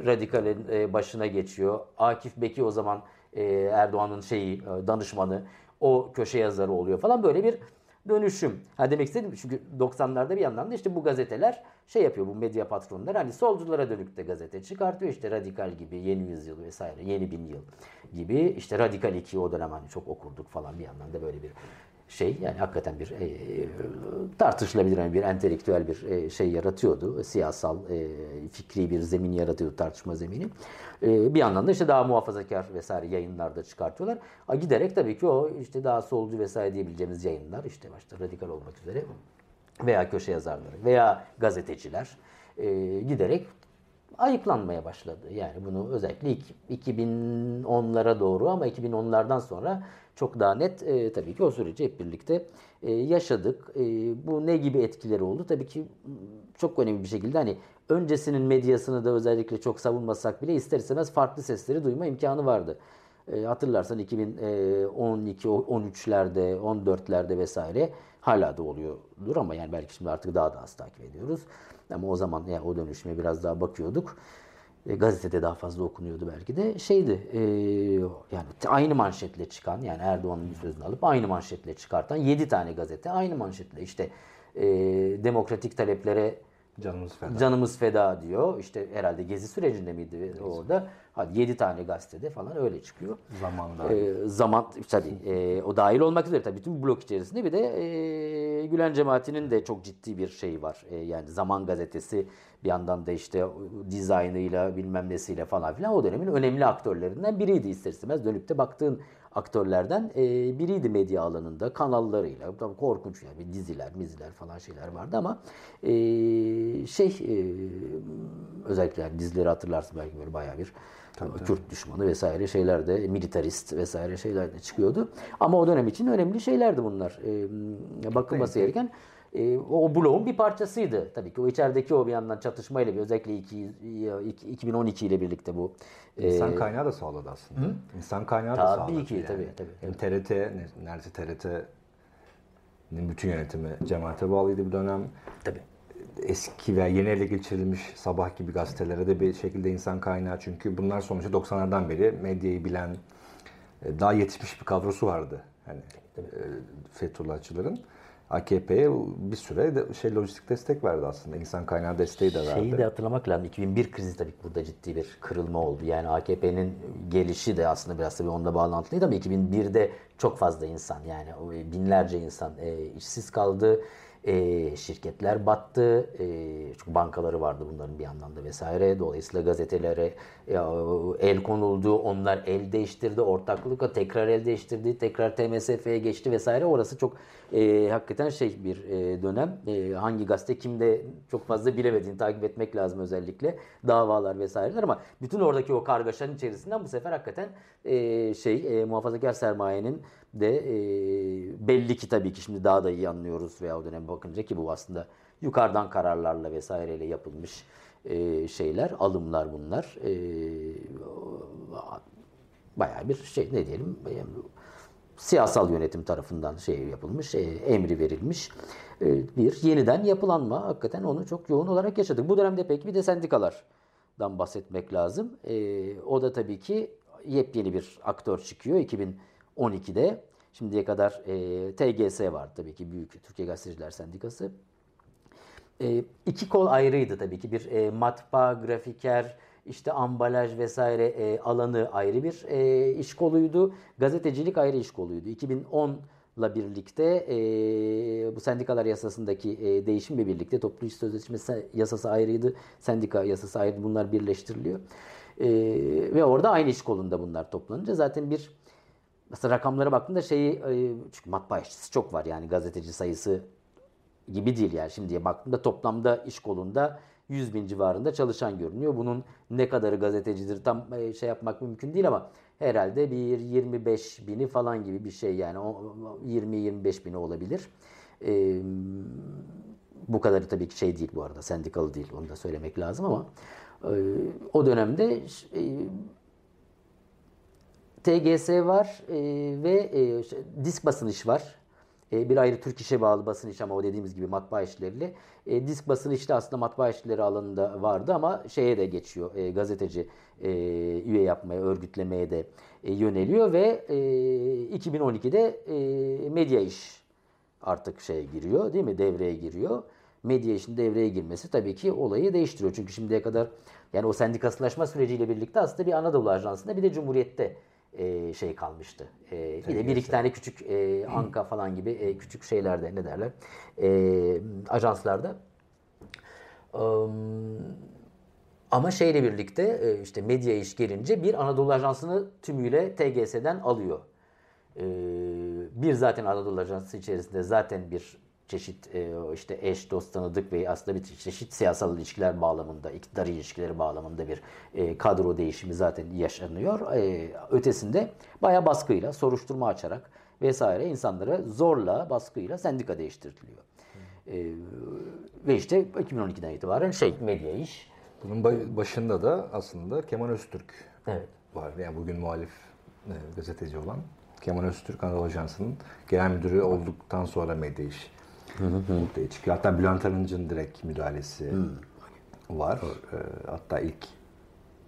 radikalin e, başına geçiyor. Akif Beki o zaman e, Erdoğan'ın şeyi e, danışmanı, o köşe yazarı oluyor falan böyle bir dönüşüm. Ha demek istedim çünkü 90'larda bir yandan da işte bu gazeteler şey yapıyor bu medya patronları hani solculara dönük de gazete çıkartıyor işte Radikal gibi Yeni Yüzyıl vesaire Yeni Bin Yıl gibi işte Radikal 2 o dönem hani çok okurduk falan bir yandan da böyle bir şey yani hakikaten bir e, tartışılabilir yani bir entelektüel bir e, şey yaratıyordu. Siyasal, e, fikri bir zemin yaratıyordu tartışma zemini. E, bir yandan da işte daha muhafazakar vesaire yayınlarda çıkartıyorlar. A, giderek tabii ki o işte daha solcu vesaire diyebileceğimiz yayınlar işte başta radikal olmak üzere veya köşe yazarları veya gazeteciler e, giderek ayıklanmaya başladı. Yani bunu özellikle 2010'lara doğru ama 2010'lardan sonra çok daha net e, tabii ki o süreci hep birlikte e, yaşadık. E, bu ne gibi etkileri oldu? Tabii ki çok önemli bir şekilde hani öncesinin medyasını da özellikle çok savunmasak bile ister istemez farklı sesleri duyma imkanı vardı. E, hatırlarsan 2012, 13'lerde, 14'lerde vesaire hala da oluyordur ama yani belki şimdi artık daha da az takip ediyoruz. Ama o zaman yani o dönüşüme biraz daha bakıyorduk. E, gazetede daha fazla okunuyordu belki de şeydi e, yani aynı manşetle çıkan yani Erdoğan'ın bir sözünü alıp aynı manşetle çıkartan 7 tane gazete aynı manşetle işte e, demokratik taleplere Canımız feda. Canımız feda diyor. İşte herhalde gezi sürecinde miydi Gezi. orada? Hadi 7 tane gazetede falan öyle çıkıyor. Zamanda. Ee, zaman tabii e, o dahil olmak üzere tabii bütün blok içerisinde bir de e, Gülen cemaatinin de çok ciddi bir şey var. E, yani Zaman gazetesi bir yandan da işte dizaynıyla bilmem nesiyle falan filan o dönemin önemli aktörlerinden biriydi ister istemez. Dönüp de baktığın aktörlerden e, biriydi medya alanında kanallarıyla tabii korkunç yani bir diziler miziler falan şeyler vardı ama e, şey e, özellikle yani dizileri hatırlarsın belki böyle bayağı bir Tabii, Kürt düşmanı vesaire şeyler de militarist vesaire şeyler de çıkıyordu. Ama o dönem için önemli şeylerdi bunlar. E, bakılması gereken e, o bloğun bir parçasıydı. Tabii ki o içerideki o bir yandan çatışmayla bir özellikle iki, 2012 ile birlikte bu. E, İnsan kaynağı da sağladı aslında. Hı? İnsan kaynağı tabii da sağladı. Tabii ki yani. tabii. tabii. Yani TRT, neredeyse TRT'nin bütün yönetimi cemaate bağlıydı bir dönem. Tabii eski veya yeni ele geçirilmiş sabah gibi gazetelere de bir şekilde insan kaynağı. Çünkü bunlar sonuçta 90'lardan beri medyayı bilen e, daha yetişmiş bir kadrosu vardı. Hani e, Fethullahçıların. AKP'ye bir süre de şey lojistik destek verdi aslında. İnsan kaynağı desteği de verdi. Şeyi de hatırlamak lazım. 2001 krizi tabii burada ciddi bir kırılma oldu. Yani AKP'nin gelişi de aslında biraz tabii onunla bağlantılıydı ama 2001'de çok fazla insan yani binlerce insan e, işsiz kaldı e, şirketler battı. E, çünkü bankaları vardı bunların bir yandan da vesaire. Dolayısıyla gazetelere e, el konuldu. Onlar el değiştirdi. Ortaklıkla tekrar el değiştirdi. Tekrar TMSF'ye geçti vesaire. Orası çok e, hakikaten şey bir e, dönem. E, hangi gazete kimde çok fazla bilemediğini takip etmek lazım özellikle. Davalar vesaireler ama bütün oradaki o kargaşanın içerisinden bu sefer hakikaten e, şey e, muhafazakar sermayenin de e, belli ki tabii ki şimdi daha da iyi anlıyoruz veya o döneme bakınca ki bu aslında yukarıdan kararlarla vesaireyle yapılmış e, şeyler, alımlar bunlar. E, bayağı bir şey ne diyelim e, siyasal yönetim tarafından şey yapılmış, e, emri verilmiş e, bir yeniden yapılanma. Hakikaten onu çok yoğun olarak yaşadık. Bu dönemde peki bir de sendikalardan bahsetmek lazım. E, o da tabii ki yepyeni bir aktör çıkıyor 2012'de. Şimdiye kadar e, TGS var tabii ki Büyük Türkiye Gazeteciler Sendikası. E, iki kol ayrıydı tabii ki. Bir e, matbaa, grafiker, işte ambalaj vesaire e, alanı ayrı bir e, iş koluydu. Gazetecilik ayrı iş koluydu. 2010 birlikte e, bu sendikalar yasasındaki e, değişimle birlikte toplu iş sözleşmesi yasası ayrıydı, sendika yasası ayrıydı. Bunlar birleştiriliyor. E, ve orada aynı iş kolunda bunlar toplanınca zaten bir mesela rakamlara baktığında şeyi e, çünkü matbaa işçisi çok var yani gazeteci sayısı gibi değil yani şimdiye baktığımda toplamda iş kolunda 100 bin civarında çalışan görünüyor. Bunun ne kadarı gazetecidir tam e, şey yapmak mümkün değil ama herhalde bir 25 bini falan gibi bir şey yani 20-25 bini olabilir. Ee, bu kadarı tabii ki şey değil bu arada sendikalı değil onu da söylemek lazım ama e, o dönemde e, TGS var e, ve e, disk basınış var. E, bir ayrı Türk İş'e bağlı basın ama o dediğimiz gibi matbaa işleriyle. E, disk basın işte aslında matbaa işleri alanında vardı ama şeye de geçiyor. E, gazeteci e, üye yapmaya, örgütlemeye de e, yöneliyor ve e, 2012'de e, medya iş artık şeye giriyor değil mi? Devreye giriyor. Medya işin devreye girmesi tabii ki olayı değiştiriyor. Çünkü şimdiye kadar yani o sendikasılaşma süreciyle birlikte aslında bir Anadolu Ajansı'nda bir de Cumhuriyet'te e, şey kalmıştı. E, bir de bir iki tane küçük e, Anka falan gibi e, küçük şeylerde ne derler e, ajanslarda. Um, ama şeyle birlikte e, işte medya iş gelince bir Anadolu Ajansı'nı tümüyle TGS'den alıyor. E, bir zaten Anadolu Ajansı içerisinde zaten bir çeşit e, işte eş, dost, tanıdık ve aslında bir çeşit siyasal ilişkiler bağlamında, iktidar ilişkileri bağlamında bir e, kadro değişimi zaten yaşanıyor. E, ötesinde bayağı baskıyla, soruşturma açarak vesaire insanlara zorla, baskıyla sendika değiştiriliyor. E, ve işte 2012'den itibaren şey medya iş. Bunun başında da aslında Kemal Öztürk evet. var. Yani bugün muhalif e, gazeteci olan Kemal Öztürk Anadolu Ajansı'nın genel müdürü olduktan sonra medya iş ortaya çıkıyor. Hatta Bülent Arınç'ın direkt müdahalesi var. E, hatta ilk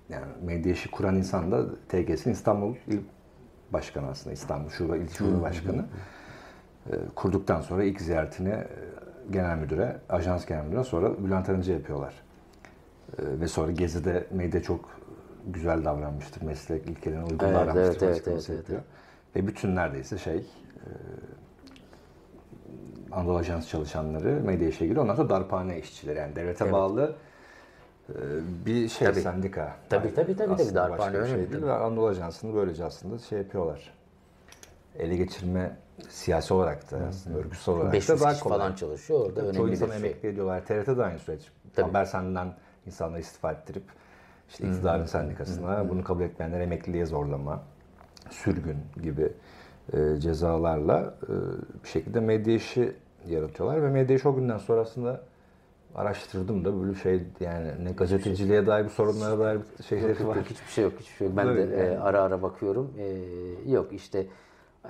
yani medya işi kuran insan da TGS'nin İstanbul İl Başkanı aslında. İstanbul Şube İl Şube Başkanı. E, kurduktan sonra ilk ziyaretini e, genel müdüre, ajans genel müdüre sonra Bülent Arınç'a yapıyorlar. E, ve sonra Gezi'de medya çok güzel davranmıştır. Meslek ilkelerine uygun evet, davranmıştır. Evet, evet, evet, evet. Ve bütün neredeyse şey e, Anadolu Ajans çalışanları medya işe giriyor. Ondan sonra darphane işçileri yani devlete evet. bağlı e, bir şey tabii. sendika. Tabii tabii tabii, tabii darphane öyle şey değil. Ve Anadolu Ajansı'nı böylece aslında şey yapıyorlar. Ele geçirme siyasi olarak da aslında örgütsel olarak Beş da daha kolay. falan çalışıyor orada. Çoğu insan şey. emekli ediyorlar. TRT'de aynı süreç. Tabii. Haber senden insanları istifa ettirip işte iktidarın sendikasına hmm. bunu kabul etmeyenler emekliliğe zorlama, sürgün gibi e, cezalarla e, bir şekilde medya işi yaratıyorlar ve medya işi o günden sonra aslında araştırdım da böyle şey yani ne gazeteciliğe dair bir sorunlara dair bir şeyleri var. Yok, hiçbir şey yok, hiçbir şey yok. Ben Böyle de yani. e, ara ara bakıyorum. E, yok işte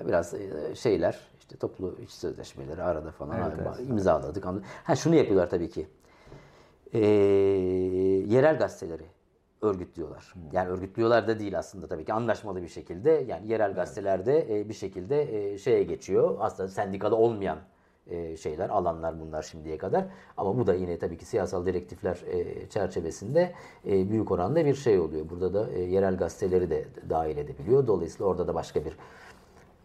biraz e, şeyler işte toplu iç sözleşmeleri arada falan evet, evet. imzaladık. Ha şunu yapıyorlar tabii ki. E, yerel gazeteleri örgütlüyorlar. Hmm. Yani örgütlüyorlar da değil aslında tabii ki anlaşmalı bir şekilde. Yani yerel gazetelerde e, bir şekilde e, şeye geçiyor. Aslında sendikada olmayan e, şeyler, alanlar bunlar şimdiye kadar. Ama bu da yine tabii ki siyasal direktifler e, çerçevesinde e, büyük oranda bir şey oluyor. Burada da yerel gazeteleri de dahil edebiliyor. Dolayısıyla orada da başka bir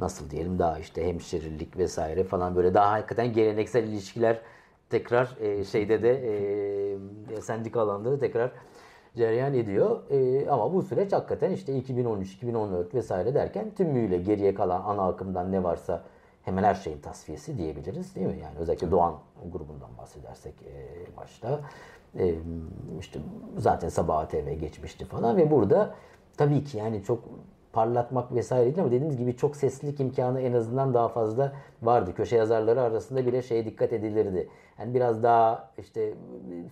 nasıl diyelim daha işte hemşerilik vesaire falan böyle daha hakikaten geleneksel ilişkiler tekrar şeyde de e, sendika alanları tekrar cereyan ediyor. E, ama bu süreç hakikaten işte 2013, 2014 vesaire derken tümüyle geriye kalan ana akımdan ne varsa hemen her şeyin tasfiyesi diyebiliriz değil mi? Yani özellikle Doğan grubundan bahsedersek e, başta. E, işte zaten Sabah TV geçmişti falan ve burada tabii ki yani çok parlatmak vesaire değil ama dediğimiz gibi çok seslilik imkanı en azından daha fazla vardı. Köşe yazarları arasında bile şeye dikkat edilirdi. Yani biraz daha işte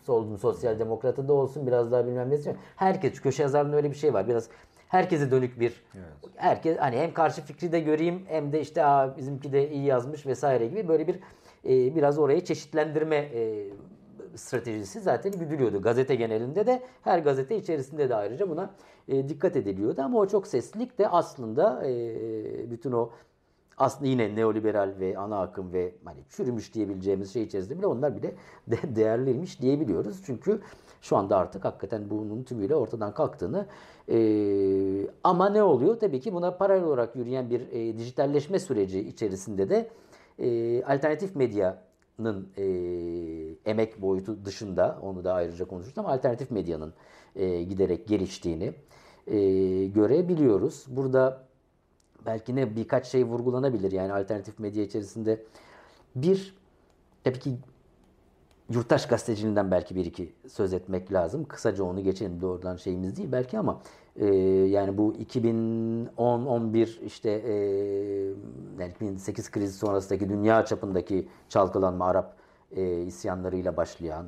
solun sosyal demokratı da olsun biraz daha bilmem ne. Herkes köşe yazarlığında öyle bir şey var. Biraz herkese dönük bir evet. herkes hani hem karşı fikri de göreyim hem de işte Aa, bizimki de iyi yazmış vesaire gibi böyle bir e, biraz orayı çeşitlendirme e, stratejisi zaten güdülüyordu. Gazete genelinde de her gazete içerisinde de ayrıca buna e, dikkat ediliyordu ama o çok seslilik de aslında e, bütün o aslında yine neoliberal ve ana akım ve hani çürümüş diyebileceğimiz şey içerisinde bile onlar bile de değerliymiş diyebiliyoruz. Çünkü şu anda artık hakikaten bunun tümüyle ortadan kalktığını e, ama ne oluyor? Tabii ki buna paralel olarak yürüyen bir e, dijitalleşme süreci içerisinde de e, alternatif medyanın e, emek boyutu dışında onu da ayrıca konuşuruz ama alternatif medyanın e, giderek geliştiğini e, görebiliyoruz. Burada belki ne birkaç şey vurgulanabilir yani alternatif medya içerisinde. Bir, tabii ki yurttaş gazeteciliğinden belki bir iki söz etmek lazım. Kısaca onu geçelim doğrudan şeyimiz değil belki ama e, yani bu 2010-11 işte e, yani 2008 krizi sonrasındaki dünya çapındaki çalkalanma Arap e, isyanlarıyla başlayan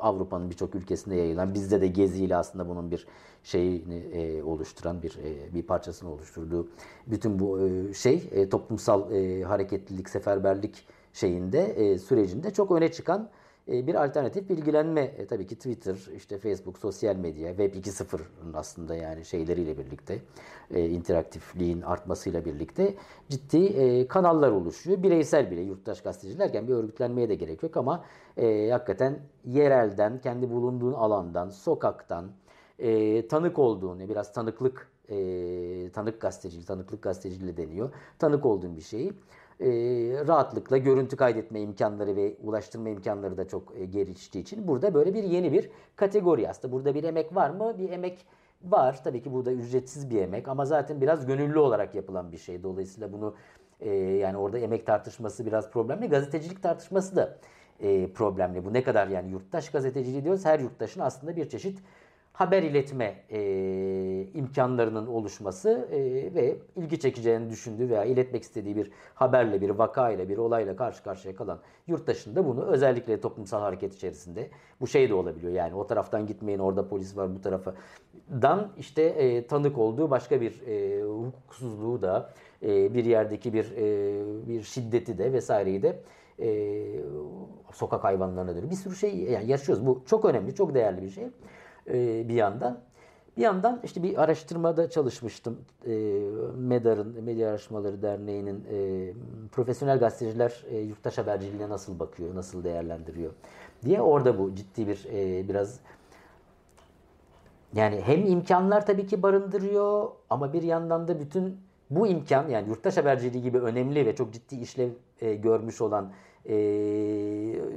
Avrupa'nın birçok ülkesinde yayılan bizde de geziyle aslında bunun bir şeyini e, oluşturan bir e, bir parçasını oluşturduğu bütün bu e, şey e, toplumsal e, hareketlilik seferberlik şeyinde e, sürecinde çok öne çıkan bir alternatif bilgilenme e, tabii ki Twitter, işte Facebook, sosyal medya, Web 2.0'ın aslında yani şeyleriyle birlikte e, interaktifliğin artmasıyla birlikte ciddi e, kanallar oluşuyor. Bireysel bile yurttaş gazetecilerken bir örgütlenmeye de gerek yok ama e, hakikaten yerelden, kendi bulunduğun alandan, sokaktan, e, tanık olduğunu, biraz tanıklık, e, tanık gazeteciliği, tanıklık gazeteciliği deniyor. Tanık olduğun bir şeyi e, rahatlıkla görüntü kaydetme imkanları ve ulaştırma imkanları da çok e, geliştiği için burada böyle bir yeni bir kategori aslında. Burada bir emek var mı? Bir emek var. Tabii ki burada ücretsiz bir emek ama zaten biraz gönüllü olarak yapılan bir şey. Dolayısıyla bunu e, yani orada emek tartışması biraz problemli. Gazetecilik tartışması da e, problemli. Bu ne kadar yani yurttaş gazeteciliği diyoruz. Her yurttaşın aslında bir çeşit haber iletme e, imkanlarının oluşması e, ve ilgi çekeceğini düşündüğü veya iletmek istediği bir haberle, bir vakayla, bir olayla karşı karşıya kalan yurttaşın da bunu özellikle toplumsal hareket içerisinde bu şey de olabiliyor. Yani o taraftan gitmeyin orada polis var bu tarafadan işte e, tanık olduğu başka bir e, hukuksuzluğu da e, bir yerdeki bir e, bir şiddeti de vesaireyi de e, sokak hayvanlarına dönüyor. Bir sürü şey yani yaşıyoruz. Bu çok önemli, çok değerli bir şey. E, bir yandan. Bir yandan işte bir araştırmada çalışmıştım. E, MEDAR'ın, Medya Araştırmaları Derneği'nin e, profesyonel gazeteciler yurttaş haberciliğine nasıl bakıyor, nasıl değerlendiriyor diye. Orada bu ciddi bir biraz yani hem imkanlar tabii ki barındırıyor ama bir yandan da bütün bu imkan yani yurttaş haberciliği gibi önemli ve çok ciddi işlev e, görmüş olan e,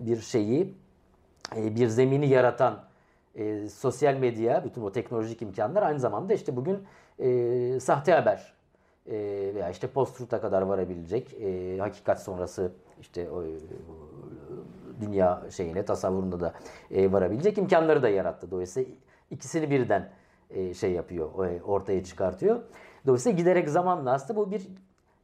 bir şeyi, e, bir zemini yaratan e, sosyal medya, bütün o teknolojik imkanlar aynı zamanda işte bugün e, sahte haber e, veya işte post-truth'a kadar varabilecek e, hakikat sonrası işte o, dünya şeyine, tasavvurunda da e, varabilecek imkanları da yarattı. Dolayısıyla ikisini birden e, şey yapıyor, e, ortaya çıkartıyor. Dolayısıyla giderek zamanla aslında bu bir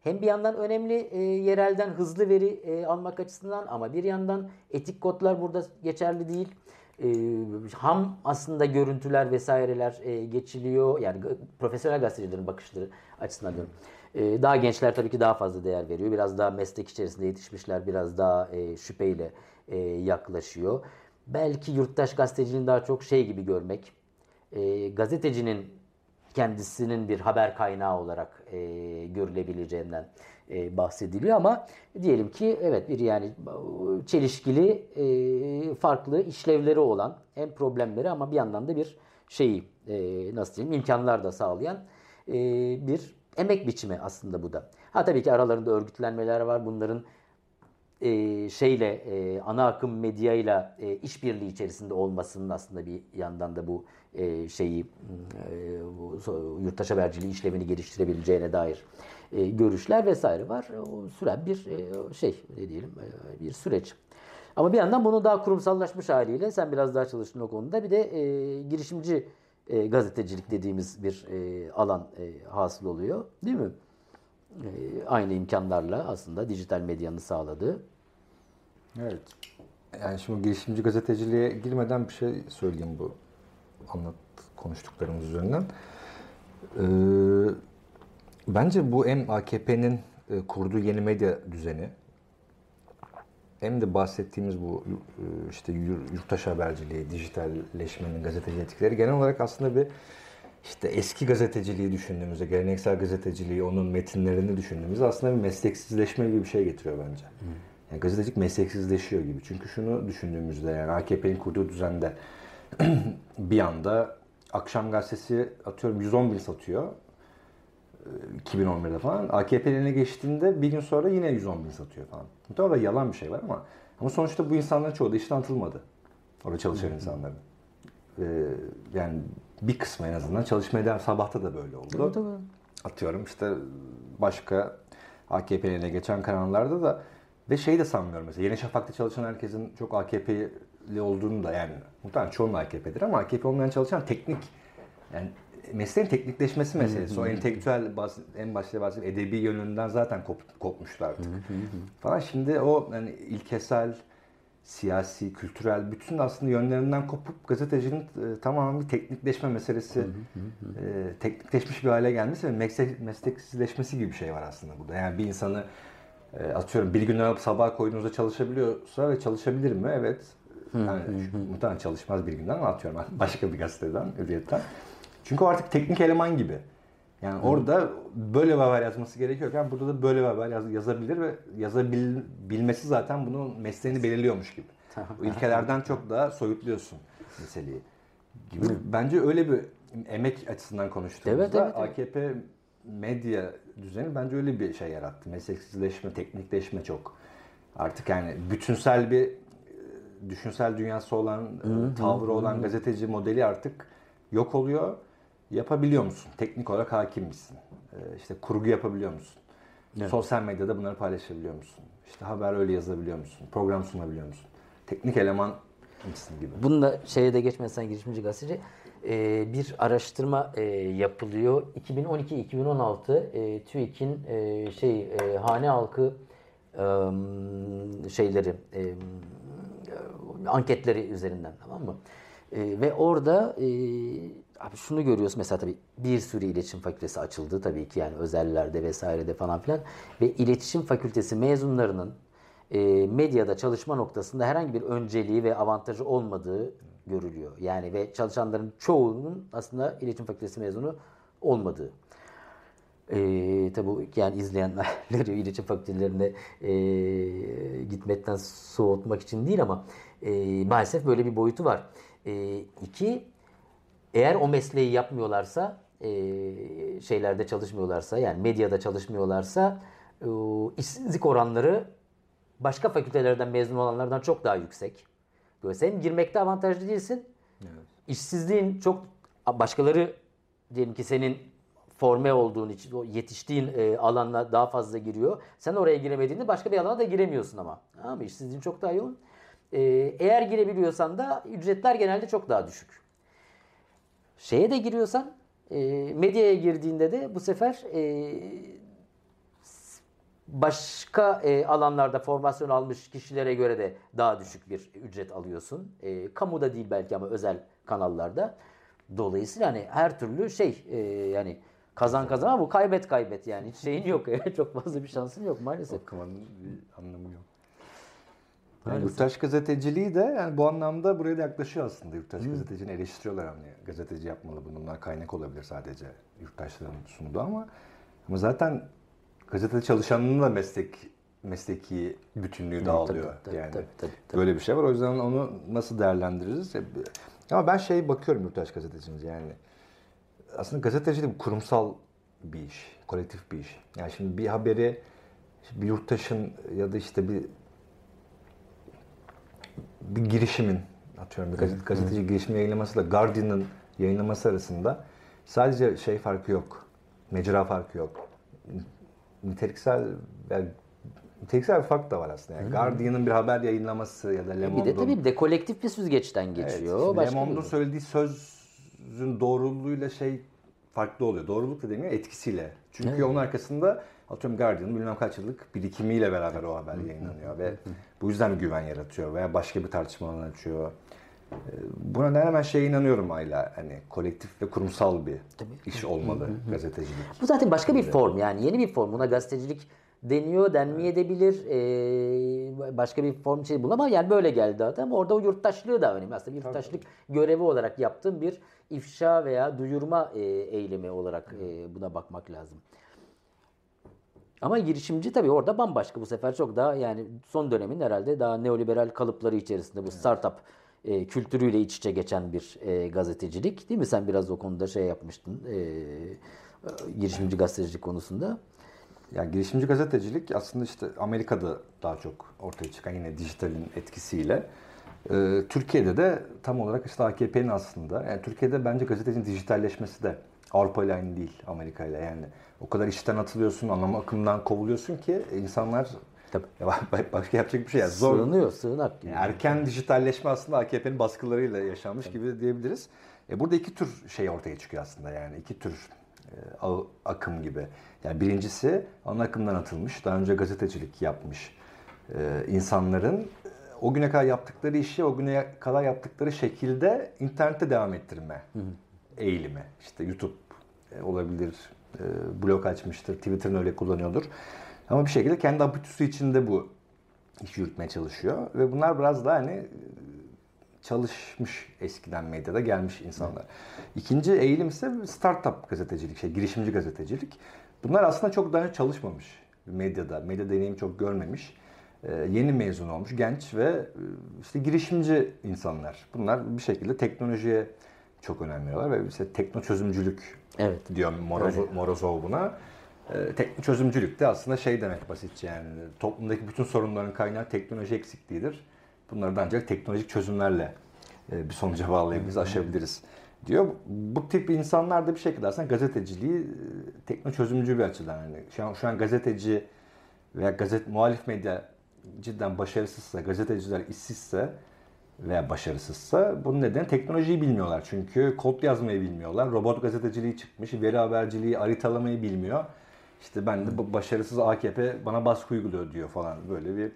hem bir yandan önemli e, yerelden hızlı veri e, almak açısından ama bir yandan etik kodlar burada geçerli değil e, ham aslında görüntüler vesaireler e, geçiliyor. Yani profesyonel gazetecilerin bakışları açısından diyorum. E, daha gençler tabii ki daha fazla değer veriyor. Biraz daha meslek içerisinde yetişmişler biraz daha e, şüpheyle e, yaklaşıyor. Belki yurttaş gazeteciliğini daha çok şey gibi görmek, e, gazetecinin kendisinin bir haber kaynağı olarak e, görülebileceğinden e, bahsediliyor ama diyelim ki evet bir yani çelişkili e, farklı işlevleri olan hem problemleri ama bir yandan da bir şeyi e, nasıl diyeyim imkanlar da sağlayan e, bir emek biçimi aslında bu da. Ha tabii ki aralarında örgütlenmeler var. Bunların e, şeyle e, ana akım medyayla e, işbirliği içerisinde olmasının aslında bir yandan da bu e, şeyi e, yurttaş haberciliği işlevini geliştirebileceğine dair e, görüşler vesaire var. O süren bir e, şey ne diyelim e, bir süreç. Ama bir yandan bunun daha kurumsallaşmış haliyle sen biraz daha çalıştın o konuda bir de e, girişimci e, gazetecilik dediğimiz bir e, alan e, hasıl oluyor. Değil mi? E, aynı imkanlarla aslında dijital medyanın sağladığı. Evet. Yani şimdi girişimci gazeteciliğe girmeden bir şey söyleyeyim bu anlat konuştuklarımız üzerinden. Ee, bence bu hem AKP'nin e, kurduğu yeni medya düzeni hem de bahsettiğimiz bu e, işte yurttaş haberciliği, dijitalleşmenin gazeteci etikleri genel olarak aslında bir işte eski gazeteciliği düşündüğümüzde, geleneksel gazeteciliği, onun metinlerini düşündüğümüzde aslında bir mesleksizleşme gibi bir şey getiriyor bence. Yani gazetecilik mesleksizleşiyor gibi. Çünkü şunu düşündüğümüzde yani AKP'nin kurduğu düzende bir anda akşam gazetesi atıyorum 110 bin satıyor. 2011'de falan. AKP eline geçtiğinde bir gün sonra yine 110 bin satıyor falan. Muhtemelen orada yalan bir şey var ama ama sonuçta bu insanların çoğu da işten atılmadı. Orada çalışan insanların. Ee, yani bir kısmı en azından çalışmaya devam. Sabahta da böyle oldu. Tabii, tabii. Atıyorum işte başka AKP eline geçen kanallarda da ve şeyi de sanmıyorum mesela Yeni Şafak'ta çalışan herkesin çok AKP'li olduğunu da yani muhtemelen çoğunun AKP'dir ama AKP olmayan çalışan teknik yani mesleğin teknikleşmesi meselesi. o entelektüel en başta bahsettiğim edebi yönünden zaten kop, kopmuştu artık. Falan şimdi o hani ilkesel, siyasi, kültürel bütün aslında yönlerinden kopup gazetecinin e, tamamen bir teknikleşme meselesi, e, teknikleşmiş bir hale gelmesi ve meslek, mesleksizleşmesi gibi bir şey var aslında burada. Yani bir insanı e, atıyorum bir gün alıp sabah koyduğunuzda çalışabiliyorsa ve çalışabilir mi? Evet. Yani şu- muhtemelen çalışmaz bir günden ama atıyorum başka bir gazeteden, hürriyetten. Çünkü o artık teknik eleman gibi. Yani orada böyle bir haber yazması gerekiyorken burada da böyle bir haber yaz- yazabilir ve yazabilmesi zaten bunun mesleğini belirliyormuş gibi. O ilkelerden çok daha soyutluyorsun meseleyi. Gibi. Bence öyle bir emek açısından konuştuğumuzda Evet, evet, evet. AKP medya düzeni bence öyle bir şey yarattı. Mesleksizleşme, teknikleşme çok. Artık yani bütünsel bir e, düşünsel dünyası olan, e, tavrı olan gazeteci modeli artık yok oluyor. Yapabiliyor musun? Teknik olarak hakim misin? E, İşte kurgu yapabiliyor musun? Sosyal medyada bunları paylaşabiliyor musun? İşte haber öyle yazabiliyor musun? Program sunabiliyor musun? Teknik eleman mısın gibi. Bunu da şeye de geçmezsen girişimci gazeteci e, bir araştırma e, yapılıyor. 2012-2016 e, TÜİK'in e, şey e, hane halkı e, şeyleri e, anketleri üzerinden tamam mı? E, ve orada e, abi şunu görüyoruz mesela tabii bir sürü iletişim fakültesi açıldı tabii ki yani özellerde vesairede falan filan ve iletişim fakültesi mezunlarının e, medyada çalışma noktasında herhangi bir önceliği ve avantajı olmadığı görülüyor. Yani ve çalışanların çoğunun aslında iletişim fakültesi mezunu olmadığı. E, tabi bu yani izleyenleri iletişim fakültelerine e, gitmekten soğutmak için değil ama e, maalesef böyle bir boyutu var. E, iki, eğer o mesleği yapmıyorlarsa, e, şeylerde çalışmıyorlarsa, yani medyada çalışmıyorlarsa, e, işsizlik oranları başka fakültelerden mezun olanlardan çok daha yüksek. Böyle sen girmekte avantajlı değilsin. İşsizliğin çok başkaları diyelim ki senin forme olduğun için o yetiştiğin e, alanla daha fazla giriyor. Sen oraya giremediğinde başka bir alana da giremiyorsun ama. Ama işsizliğin çok daha yoğun. E, eğer girebiliyorsan da ücretler genelde çok daha düşük. Şeye de giriyorsan e, medyaya girdiğinde de bu sefer e, başka e, alanlarda formasyon almış kişilere göre de daha düşük bir ücret alıyorsun. E, kamuda değil belki ama özel kanallarda. Dolayısıyla hani her türlü şey e, yani kazan kazan ama bu kaybet kaybet yani hiç şeyin yok. Çok fazla bir şansın yok maalesef. Okumanın bir anlamı yok. Yani yurttaş gazeteciliği de yani bu anlamda buraya da yaklaşıyor aslında. Yurttaş gazeteciliğini eleştiriyorlar hani gazeteci yapmalı bunlar kaynak olabilir sadece yurttaşların sunduğu ama ama zaten gazetede çalışanının da meslek mesleki bütünlüğü dağılıyor tabii, yani. tabii, tabii, tabii. Böyle bir şey var. O yüzden onu nasıl değerlendiririz? Ama ben şey bakıyorum yurttaş gazetecimiz yani. Aslında gazetecilik kurumsal bir iş, kolektif bir iş. Yani şimdi bir haberi bir yurttaşın ya da işte bir bir girişimin atıyorum bir gazete, gazeteci girişimi yayınlamasıyla Guardian'ın yayınlaması arasında sadece şey farkı yok. Mecra farkı yok. Niteliksel ve niteliksel bir fark da var aslında. Yani Guardian'ın bir haber yayınlaması ya da Le Bir de Monde'un tabii bir de kolektif bir süzgeçten Evet, geçiyor. Başka Le Monde'un söylediği sözün doğruluğuyla şey farklı oluyor. Doğruluk da demiyor, etkisiyle. Çünkü onun arkasında atıyorum Guardian'ın bilmem kaç yıllık birikimiyle beraber o haber yayınlanıyor ve bu yüzden güven yaratıyor veya başka bir tartışma alanı açıyor. Ee, Bu nedenle ben şeye inanıyorum Ayla. Hani kolektif ve kurumsal bir iş olmalı gazetecilik. Bu zaten başka bir form yani yeni bir form. Buna gazetecilik deniyor, denmeyebilir. Ee, başka bir form şey bul ama yani böyle geldi adam. Orada o yurttaşlığı da önemli. Aslında bir yurttaşlık görevi olarak yaptığım bir ifşa veya duyurma e, eylemi olarak e, buna bakmak lazım. Ama girişimci tabii orada bambaşka bu sefer çok daha yani son dönemin herhalde daha neoliberal kalıpları içerisinde bu startup e, kültürüyle iç içe geçen bir e, gazetecilik değil mi? Sen biraz o konuda şey yapmıştın e, girişimci gazetecilik konusunda. Yani girişimci gazetecilik aslında işte Amerika'da daha çok ortaya çıkan yine dijitalin etkisiyle. Ee, Türkiye'de de tam olarak işte AKP'nin aslında. Yani Türkiye'de bence gazetecinin dijitalleşmesi de Avrupa ile aynı değil Amerika ile. Yani o kadar işten atılıyorsun, anlam akımdan kovuluyorsun ki insanlar Tabii. başka yapacak bir şey yok. Zor. Sığınıyor, sığınak gibi. Yani erken dijitalleşme aslında AKP'nin baskılarıyla yaşanmış gibi diyebiliriz. E burada iki tür şey ortaya çıkıyor aslında yani iki tür e, akım gibi. Yani birincisi ana akımdan atılmış, daha önce gazetecilik yapmış e, insanların e, o güne kadar yaptıkları işi o güne kadar yaptıkları şekilde internette devam ettirme hı hı. Eğilimi. İşte YouTube e, olabilir, e, blog açmıştır, Twitter'ını öyle kullanıyordur. Ama bir şekilde kendi abitüsü içinde bu iş yürütmeye çalışıyor. Ve bunlar biraz daha hani çalışmış eskiden medyada gelmiş insanlar. İkinci eğilim ise startup gazetecilik, şey girişimci gazetecilik. Bunlar aslında çok daha çalışmamış medyada. Medya deneyimi çok görmemiş. Yeni mezun olmuş genç ve e, işte girişimci insanlar. Bunlar bir şekilde teknolojiye çok önem veriyorlar ve işte tekno çözümcülük evet. diyor Morozov, Morozov buna. E, teknik çözümcülük de aslında şey demek basitçe yani toplumdaki bütün sorunların kaynağı teknoloji eksikliğidir. Bunları da ancak teknolojik çözümlerle e, bir sonuca bağlayabiliriz, aşabiliriz diyor. Bu tip insanlar da bir şekilde aslında gazeteciliği e, tekno çözümcü bir açıdan. Yani şu an, şu an gazeteci veya gazet muhalif medya cidden başarısızsa, gazeteciler işsizse veya başarısızsa bunun nedeni teknolojiyi bilmiyorlar. Çünkü kod yazmayı bilmiyorlar. Robot gazeteciliği çıkmış, veri haberciliği, haritalamayı bilmiyor. İşte ben de başarısız AKP bana baskı uyguluyor diyor falan. Böyle bir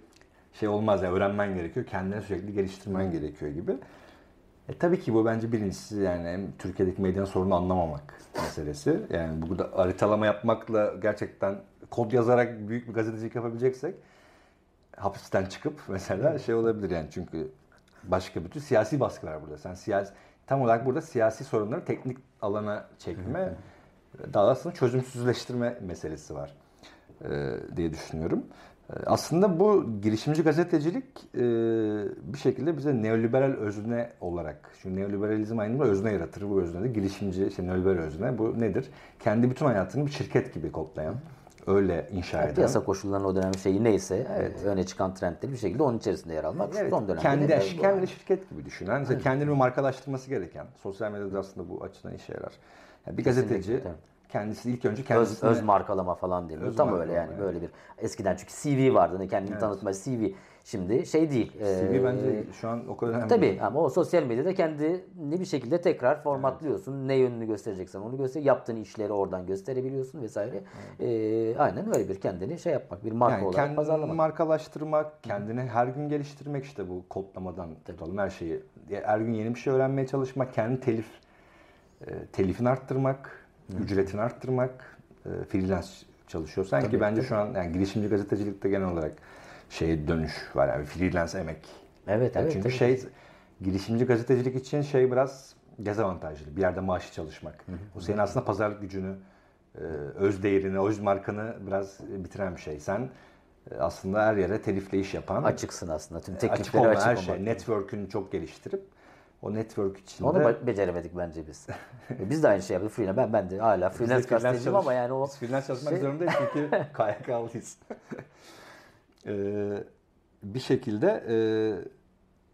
şey olmaz ya yani öğrenmen gerekiyor. Kendini sürekli geliştirmen gerekiyor gibi. E tabii ki bu bence birincisi yani Türkiye'deki medyanın sorunu anlamamak meselesi. Yani burada haritalama yapmakla gerçekten kod yazarak büyük bir gazetecilik yapabileceksek hapisten çıkıp mesela şey olabilir yani çünkü başka bütün siyasi baskı var burada. Sen siyasi tam olarak burada siyasi sorunları teknik alana çekme daha aslında çözümsüzleştirme meselesi var e, diye düşünüyorum. E, aslında bu girişimci gazetecilik e, bir şekilde bize neoliberal özne olarak, şu neoliberalizm aynı özne yaratır. Bu özne de girişimci, işte neoliberal özne. Bu nedir? Kendi bütün hayatını bir şirket gibi kodlayan, öyle inşa eden. Piyasa koşullarının o dönem şeyi neyse, evet. öne çıkan trendleri bir şekilde onun içerisinde yer almak. Evet, son dönemde kendi, de, kendi şirket gibi düşünen, evet. kendini markalaştırması gereken, sosyal medyada aslında bu açıdan işe yarar. Yani bir gazeteci kendisi ilk önce kendisine... Öz, öz markalama falan deniyor. Öz Tam öyle yani evet. böyle bir. Eskiden çünkü CV vardı. Hani kendini evet. tanıtma CV. Şimdi şey değil. CV ee, bence şu an o kadar önemli Tabii ama o sosyal medyada kendini bir şekilde tekrar formatlıyorsun. Evet. Ne yönünü göstereceksen onu göster. Yaptığın işleri oradan gösterebiliyorsun vesaire. Evet. Ee, aynen öyle bir kendini şey yapmak. Bir marka yani olarak kendini pazarlamak. markalaştırmak, kendini her gün geliştirmek işte bu kodlamadan tutalım her şeyi. Her gün yeni bir şey öğrenmeye çalışmak, kendi telif e, telifini arttırmak, Hı. ücretini arttırmak, e, freelance çalışıyor. Sanki tabii, bence tabii. şu an yani girişimci gazetecilikte genel olarak şeye dönüş var yani freelance emek. Evet yani evet. Çünkü tabii. şey girişimci gazetecilik için şey biraz dezavantajlı. Bir yerde maaşı çalışmak. Hı hı. O senin aslında pazarlık gücünü, e, öz değerini, öz markanı biraz bitiren bir şey. Sen e, aslında her yere telifle iş yapan. Açıksın aslında. Tüm teklifleri açık, olma, açık her şey. Network'ünü çok geliştirip o network içinde. Onu beceremedik bence biz. biz de aynı şey yaptık. Freelance. Ben, ben de hala freelance gazeteciyim ama yani o... Biz freelance çalışmak şey... zorundayız çünkü KYK'lıyız. ee, bir şekilde e,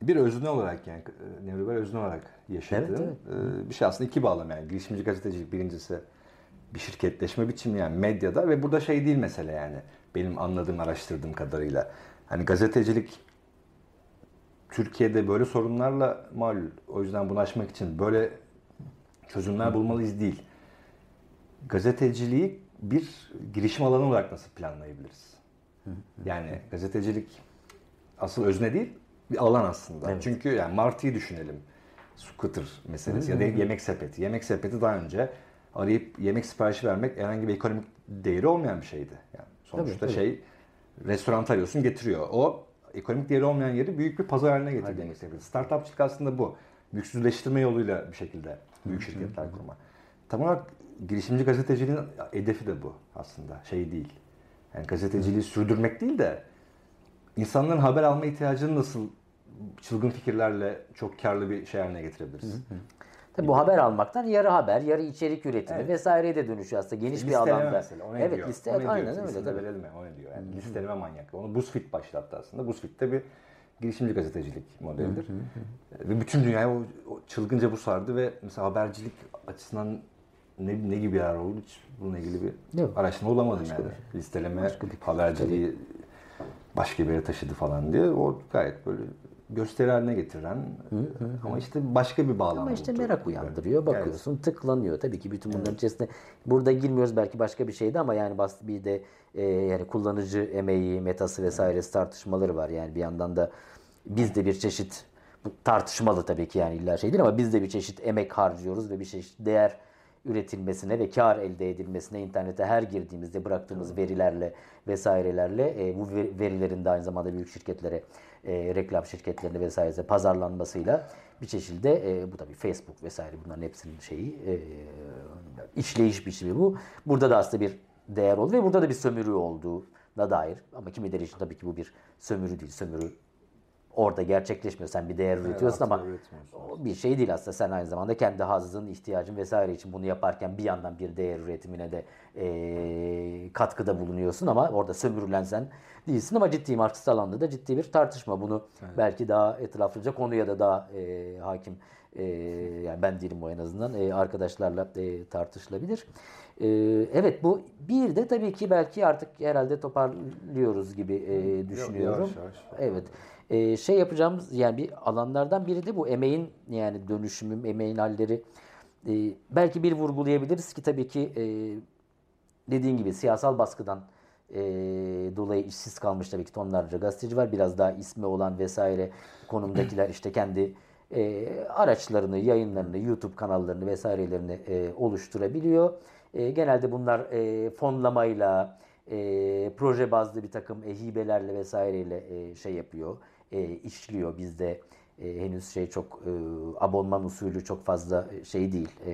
bir özne olarak yani e, neoliberal özne olarak yaşadığın evet, evet. E, bir şey aslında iki bağlam yani. Girişimci gazetecilik birincisi bir şirketleşme biçimi yani medyada ve burada şey değil mesele yani benim anladığım araştırdığım kadarıyla. Hani gazetecilik Türkiye'de böyle sorunlarla mal. O yüzden bunu aşmak için böyle çözümler bulmalıyız değil. Gazeteciliği bir girişim alanı olarak nasıl planlayabiliriz? Yani gazetecilik asıl özne değil, bir alan aslında. Evet. Çünkü yani Martı'yı düşünelim. Scooter meselesi ya da yemek sepeti. Yemek sepeti daha önce arayıp yemek siparişi vermek herhangi bir ekonomik değeri olmayan bir şeydi. Yani Sonuçta Tabii, tabii. şey restoran arıyorsun getiriyor. O ekonomik değeri olmayan yeri büyük bir pazar haline getirdiğini istedim. Startupçılık aslında bu. Büyüksüzleştirme yoluyla bir şekilde büyük şirketler kurma. Tam olarak girişimci gazeteciliğin hedefi de bu aslında. Şey değil. Yani gazeteciliği sürdürmek değil de insanların haber alma ihtiyacını nasıl çılgın fikirlerle çok karlı bir şey haline getirebiliriz. Tabii bu haber almaktan yarı haber, yarı içerik üretimi Evet. vesaireye de dönüşüyor aslında geniş bir Listeleme alanda. mesela, o ne evet diyor? liste O ne diyor? aynen öyle tabii. verelim mi? O ne diyor? Yani listeleme manyaklığı. Onu BuzzFeed başlattı aslında. BuzzFeed de bir girişimci gazetecilik modelidir. Ve bütün dünyayı o, o çılgınca bu sardı ve mesela habercilik açısından ne, ne gibi yarar oldu hiç bununla ilgili bir Yok. araştırma bulamadım yani. Listeleme haberciliği başka bir yere taşıdı falan diye. O gayet böyle gösteri haline getiren ama işte başka bir bağlam Ama işte oldu. merak uyandırıyor. Evet. Bakıyorsun tıklanıyor. Tabii ki bütün bunların içerisinde burada girmiyoruz belki başka bir şeydi ama yani bir de e, yani kullanıcı emeği, metası vesairesi tartışmaları var. Yani bir yandan da biz de bir çeşit bu tartışmalı tabii ki yani illa şey değil ama biz de bir çeşit emek harcıyoruz ve bir çeşit değer üretilmesine ve kar elde edilmesine internete her girdiğimizde bıraktığımız verilerle vesairelerle e, bu ver- verilerin de aynı zamanda büyük şirketlere e, reklam şirketlerine vesaire pazarlanmasıyla bir şekilde e, bu tabii Facebook vesaire bunların hepsinin şeyi e, işleyiş biçimi bu. Burada da aslında bir değer oldu ve burada da bir sömürü olduğuna dair ama kimileri için tabii ki bu bir sömürü değil. Sömürü orada gerçekleşmiyor. Sen bir değer üretiyorsun ama üretmiyorsun. o bir şey değil aslında. Sen aynı zamanda kendi hazın, ihtiyacın vesaire için bunu yaparken bir yandan bir değer üretimine de eee, katkıda bulunuyorsun ama orada sömürülen sen değilsin ama ciddi Marksist alanda da ciddi bir tartışma. Bunu belki daha etraflıca konuya da daha eee, hakim eee, yani ben değilim o en azından eee, arkadaşlarla eee, tartışılabilir. Eee, evet bu bir de tabii ki belki artık herhalde toparlıyoruz gibi eee, düşünüyorum. yavaş yavaş. Evet. Ee, şey yapacağımız yani bir alanlardan biri de bu emeğin yani dönüşümü, emeğin halleri. Ee, belki bir vurgulayabiliriz ki tabii ki e, dediğin gibi siyasal baskıdan e, dolayı işsiz kalmış tabii ki tonlarca gazeteci var. Biraz daha ismi olan vesaire konumdakiler işte kendi e, araçlarını, yayınlarını, YouTube kanallarını vesairelerini e, oluşturabiliyor. E, genelde bunlar e, fonlamayla, e, proje bazlı bir takım e, hibelerle vesaireyle e, şey yapıyor, e, işliyor. Bizde e, henüz şey çok e, abonman usulü çok fazla e, şey değil. E,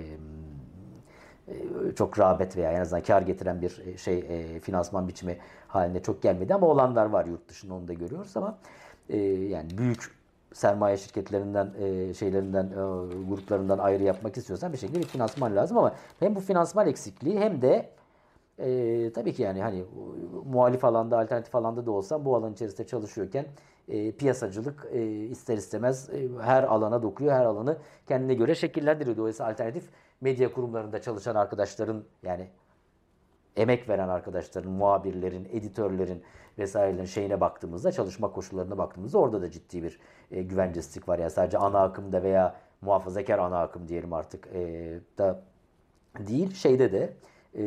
e, çok rağbet veya en azından kar getiren bir e, şey e, finansman biçimi haline çok gelmedi ama olanlar var yurt dışında onu da görüyoruz ama e, yani büyük sermaye şirketlerinden e, şeylerinden e, gruplarından ayrı yapmak istiyorsan bir şekilde bir finansman lazım ama hem bu finansman eksikliği hem de e, tabii ki yani hani e, muhalif alanda alternatif alanda da olsam bu alan içerisinde çalışıyorken e, piyasacılık e, ister istemez e, her alana dokuyor, her alanı kendine göre şekillendiriyor. Dolayısıyla alternatif medya kurumlarında çalışan arkadaşların yani emek veren arkadaşların, muhabirlerin, editörlerin vesairelerin şeyine baktığımızda, çalışma koşullarına baktığımızda orada da ciddi bir e, güvencesizlik var. Yani sadece ana akımda veya muhafazakar ana akım diyelim artık e, da değil. Şeyde de e,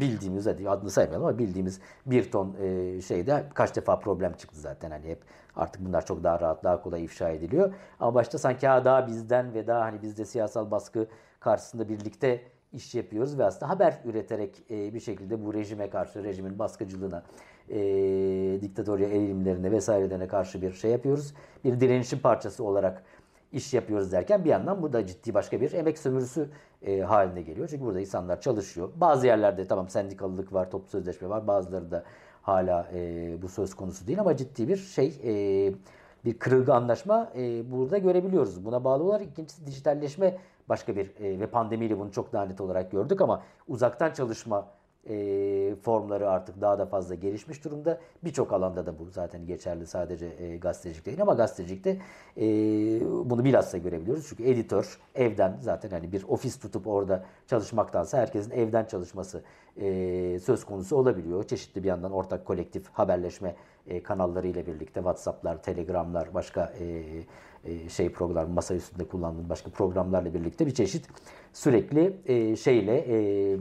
bildiğimiz, hadi adını saymayalım ama bildiğimiz bir ton e, şeyde kaç defa problem çıktı zaten. Hani hep artık bunlar çok daha rahat, daha kolay ifşa ediliyor. Ama başta sanki ha daha bizden ve daha hani bizde siyasal baskı karşısında birlikte iş yapıyoruz ve aslında haber üreterek e, bir şekilde bu rejime karşı, rejimin baskıcılığına, e, diktatorya eğilimlerine vesairelerine karşı bir şey yapıyoruz. Bir direnişin parçası olarak iş yapıyoruz derken bir yandan bu da ciddi başka bir emek sömürüsü e, haline geliyor. Çünkü burada insanlar çalışıyor. Bazı yerlerde tamam sendikalılık var, toplu sözleşme var. Bazıları da hala e, bu söz konusu değil ama ciddi bir şey e, bir kırılga anlaşma e, burada görebiliyoruz. Buna bağlı olarak ikincisi dijitalleşme başka bir e, ve pandemiyle bunu çok daha net olarak gördük ama uzaktan çalışma e, formları artık daha da fazla gelişmiş durumda. Birçok alanda da bu zaten geçerli sadece e, gazetecilik değil ama gazetecilikte e, bunu bilhassa görebiliyoruz. Çünkü editör evden zaten hani bir ofis tutup orada çalışmaktansa herkesin evden çalışması e, söz konusu olabiliyor. Çeşitli bir yandan ortak kolektif haberleşme e, kanalları ile birlikte WhatsApp'lar, Telegram'lar, başka e, e, şey program masa üstünde kullandığım başka programlarla birlikte bir çeşit sürekli e, şeyle e,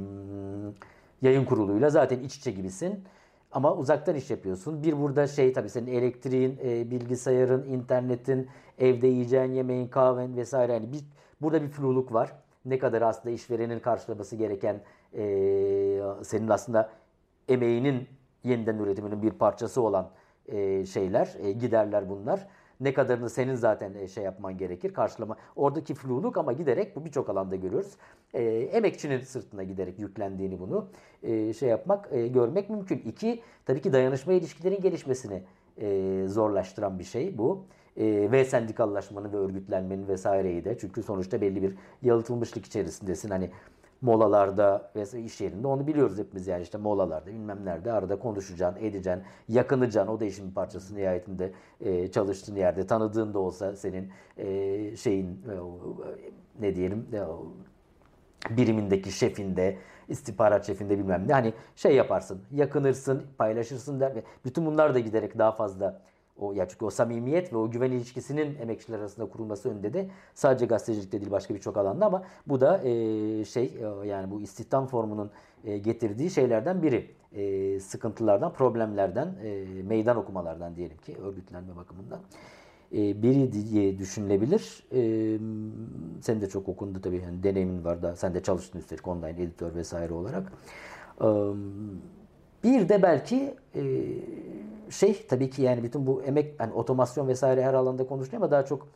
yayın kuruluyla zaten iç içe gibisin. Ama uzaktan iş yapıyorsun. Bir burada şey tabii senin elektriğin, e, bilgisayarın, internetin, evde yiyeceğin yemeğin, kahven vesaire. Yani bir, burada bir fluluk var. Ne kadar aslında işverenin karşılaması gereken e, senin aslında emeğinin yeniden üretiminin bir parçası olan e, şeyler, e, giderler bunlar. Ne kadarını senin zaten e, şey yapman gerekir, karşılama. Oradaki fluluk ama giderek bu birçok alanda görüyoruz. E, emekçinin sırtına giderek yüklendiğini bunu e, şey yapmak, e, görmek mümkün. İki, tabii ki dayanışma ilişkilerin gelişmesini e, zorlaştıran bir şey bu. E, ve sendikallaşmanın ve örgütlenmenin vesaireyi de. Çünkü sonuçta belli bir yalıtılmışlık içerisindesin. Hani molalarda ve iş yerinde onu biliyoruz hepimiz yani işte molalarda bilmem nerede arada konuşacaksın, edeceksin, yakınacaksın. O da işin bir parçası nihayetinde e, çalıştığın yerde tanıdığın da olsa senin e, şeyin e, ne diyelim e, birimindeki şefinde, istihbarat şefinde bilmem ne hani şey yaparsın, yakınırsın, paylaşırsın der bütün bunlar da giderek daha fazla o ya çünkü o samimiyet ve o güven ilişkisinin emekçiler arasında kurulması önünde de sadece gazetecilikte değil başka birçok alanda ama bu da e, şey e, yani bu istihdam formunun e, getirdiği şeylerden biri. E, sıkıntılardan, problemlerden, e, meydan okumalardan diyelim ki örgütlenme bakımından e, biri diye düşünülebilir. E, sen de çok okundu tabii. Yani deneyimin var da sen de çalıştın üstelik online editör vesaire olarak. E, bir de belki e, şey tabii ki yani bütün bu emek hani otomasyon vesaire her alanda konuşuluyor ama daha çok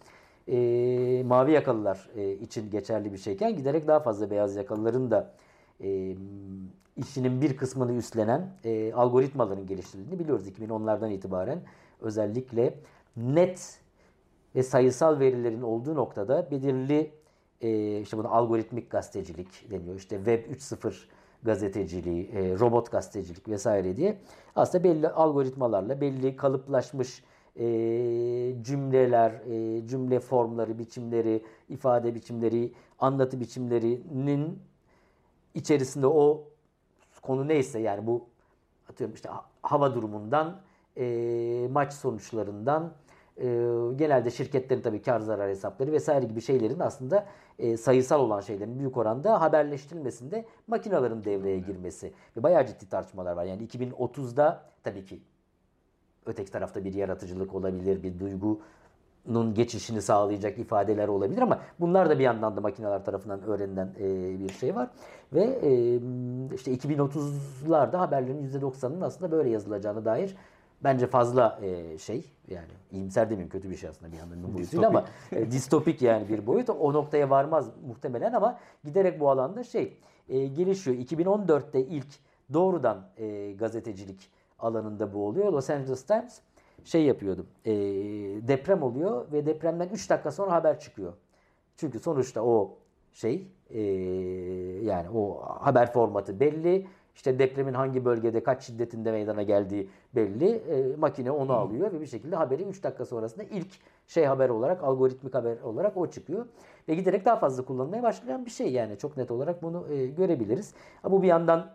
e, mavi yakalılar e, için geçerli bir şeyken giderek daha fazla beyaz yakalıların da e, işinin bir kısmını üstlenen e, algoritmaların geliştirildiğini biliyoruz 2010'lardan itibaren özellikle net ve sayısal verilerin olduğu noktada belirli e, işte buna algoritmik gazetecilik deniyor. İşte Web 3.0 gazeteciliği, e, robot gazetecilik vesaire diye aslında belli algoritmalarla belli kalıplaşmış e, cümleler, e, cümle formları, biçimleri, ifade biçimleri, anlatı biçimlerinin içerisinde o konu neyse yani bu atıyorum işte hava durumundan, e, maç sonuçlarından, e, genelde şirketlerin tabii kar zarar hesapları vesaire gibi şeylerin aslında e, sayısal olan şeylerin büyük oranda haberleştirilmesinde makinelerin devreye girmesi ve bayağı ciddi tartışmalar var. Yani 2030'da tabii ki öteki tarafta bir yaratıcılık olabilir, bir duygunun geçişini sağlayacak ifadeler olabilir ama bunlar da bir yandan da makineler tarafından öğrenilen e, bir şey var. Ve e, işte 2030'larda haberlerin %90'ının aslında böyle yazılacağını dair bence fazla e, şey yani iyimser demeyeyim kötü bir şey aslında bir yandan boyutuyla ama e, distopik yani bir boyut o noktaya varmaz muhtemelen ama giderek bu alanda şey e, gelişiyor. 2014'te ilk doğrudan e, gazetecilik alanında bu oluyor. Los Angeles Times şey yapıyordu. E, deprem oluyor ve depremden 3 dakika sonra haber çıkıyor. Çünkü sonuçta o şey e, yani o haber formatı belli işte depremin hangi bölgede kaç şiddetinde meydana geldiği belli. E, makine onu alıyor ve bir şekilde haberi 3 dakika sonrasında ilk şey haber olarak, algoritmik haber olarak o çıkıyor. Ve giderek daha fazla kullanılmaya başlayan bir şey yani çok net olarak bunu e, görebiliriz. Ama bu bir yandan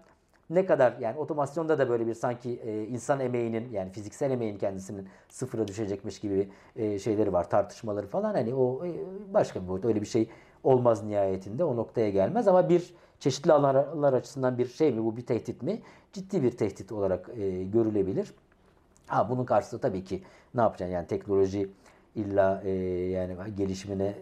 ne kadar yani otomasyonda da böyle bir sanki e, insan emeğinin yani fiziksel emeğin kendisinin sıfıra düşecekmiş gibi e, şeyleri var tartışmaları falan hani o e, başka bir boyut öyle bir şey olmaz nihayetinde o noktaya gelmez ama bir çeşitli alanlar açısından bir şey mi bu bir tehdit mi? Ciddi bir tehdit olarak e, görülebilir. Ha bunun karşısında tabii ki ne yapacaksın yani teknoloji illa e, yani gelişimine e,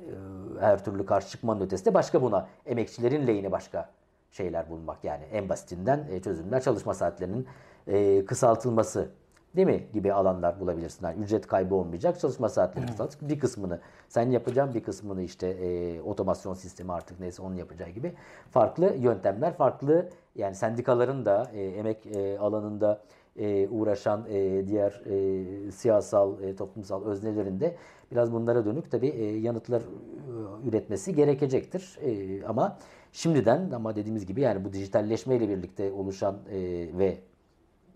her türlü karşı çıkmanın ötesinde başka buna emekçilerin lehine başka şeyler bulmak yani en basitinden e, çözümler çalışma saatlerinin e, kısaltılması değil mi gibi alanlar bulabilirsin. Yani ücret kaybı olmayacak çalışma saatleri kısaltıp bir kısmını sen yapacaksın bir kısmını işte e, otomasyon sistemi artık neyse onun yapacağı gibi farklı yöntemler farklı yani sendikaların da e, emek e, alanında e, uğraşan e, diğer e, siyasal e, toplumsal öznelerin de biraz bunlara dönük tabi e, yanıtlar e, üretmesi gerekecektir. E, ama şimdiden ama dediğimiz gibi yani bu dijitalleşmeyle birlikte oluşan e, ve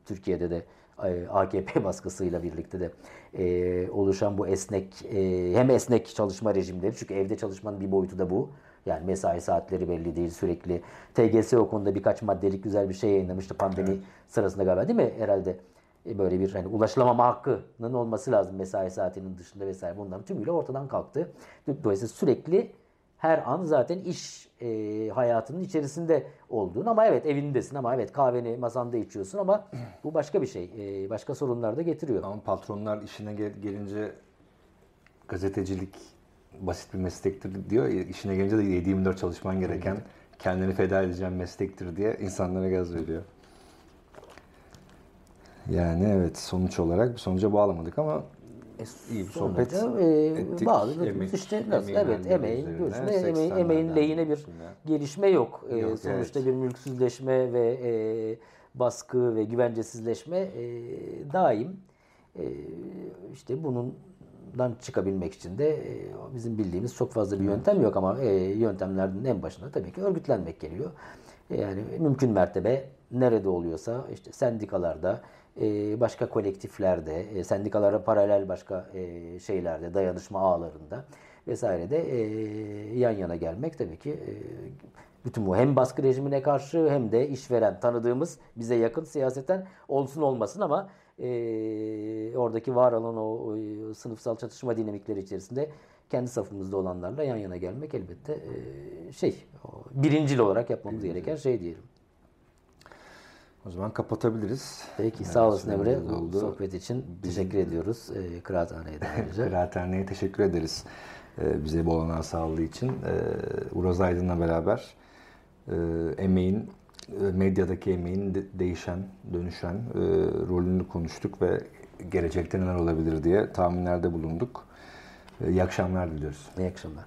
Türkiye'de de AKP baskısıyla birlikte de e, oluşan bu esnek e, hem esnek çalışma rejimleri çünkü evde çalışmanın bir boyutu da bu. Yani mesai saatleri belli değil sürekli. TGS o konuda birkaç maddelik güzel bir şey yayınlamıştı pandemi evet. sırasında galiba değil mi herhalde? E, böyle bir hani ulaşılamama hakkının olması lazım mesai saatinin dışında vesaire bunların tümüyle ortadan kalktı. Dolayısıyla sürekli her an zaten iş e, hayatının içerisinde olduğun ama evet evindesin ama evet kahveni masanda içiyorsun ama bu başka bir şey. E, başka sorunlar da getiriyor. Ama patronlar işine gel- gelince gazetecilik basit bir meslektir diyor. İşine gelince de 7-24 çalışman gereken, kendini feda edeceğin meslektir diye insanlara gaz veriyor. Yani evet sonuç olarak sonuca bağlamadık ama E, sonra sohbet e, ettik. bağlı Emek- işte nasıl evet emeğin görüşme emeğin, 80'lerden emeğin lehine bir üstüne. gelişme yok. E, Yok, sonuçta evet. bir mülksüzleşme ve e, baskı ve güvencesizleşme e, daim. E, işte bundan çıkabilmek için de e, bizim bildiğimiz çok fazla bir yöntem yok ama e, yöntemlerden en başında tabii ki örgütlenmek geliyor. E, yani mümkün mertebe nerede oluyorsa işte sendikalarda, e, başka kolektiflerde, e, sendikalara paralel başka e, şeylerde, dayanışma ağlarında vesairede e, yan yana gelmek tabii ki bütün bu hem baskı rejimine karşı hem de işveren tanıdığımız bize yakın siyaseten olsun olmasın ama e, oradaki var olan o, o sınıfsal çatışma dinamikleri içerisinde kendi safımızda olanlarla yan yana gelmek elbette e, şey birincil olarak yapmamız gereken şey diyelim. O zaman kapatabiliriz. Peki Evet, sağ olasın Emre bu doldu. sohbet için teşekkür ediyoruz e, Kıraathane'ye de ayrıca. Kıraathane'ye teşekkür ederiz. Ee, bize bu olanağı sağladığı için. Ee, Uraz Aydın'la beraber e, emeğin, e, medyadaki emeğin de- değişen, dönüşen e, rolünü konuştuk ve gelecekte neler olabilir diye tahminlerde bulunduk. E, iyi akşamlar diliyoruz. İyi akşamlar.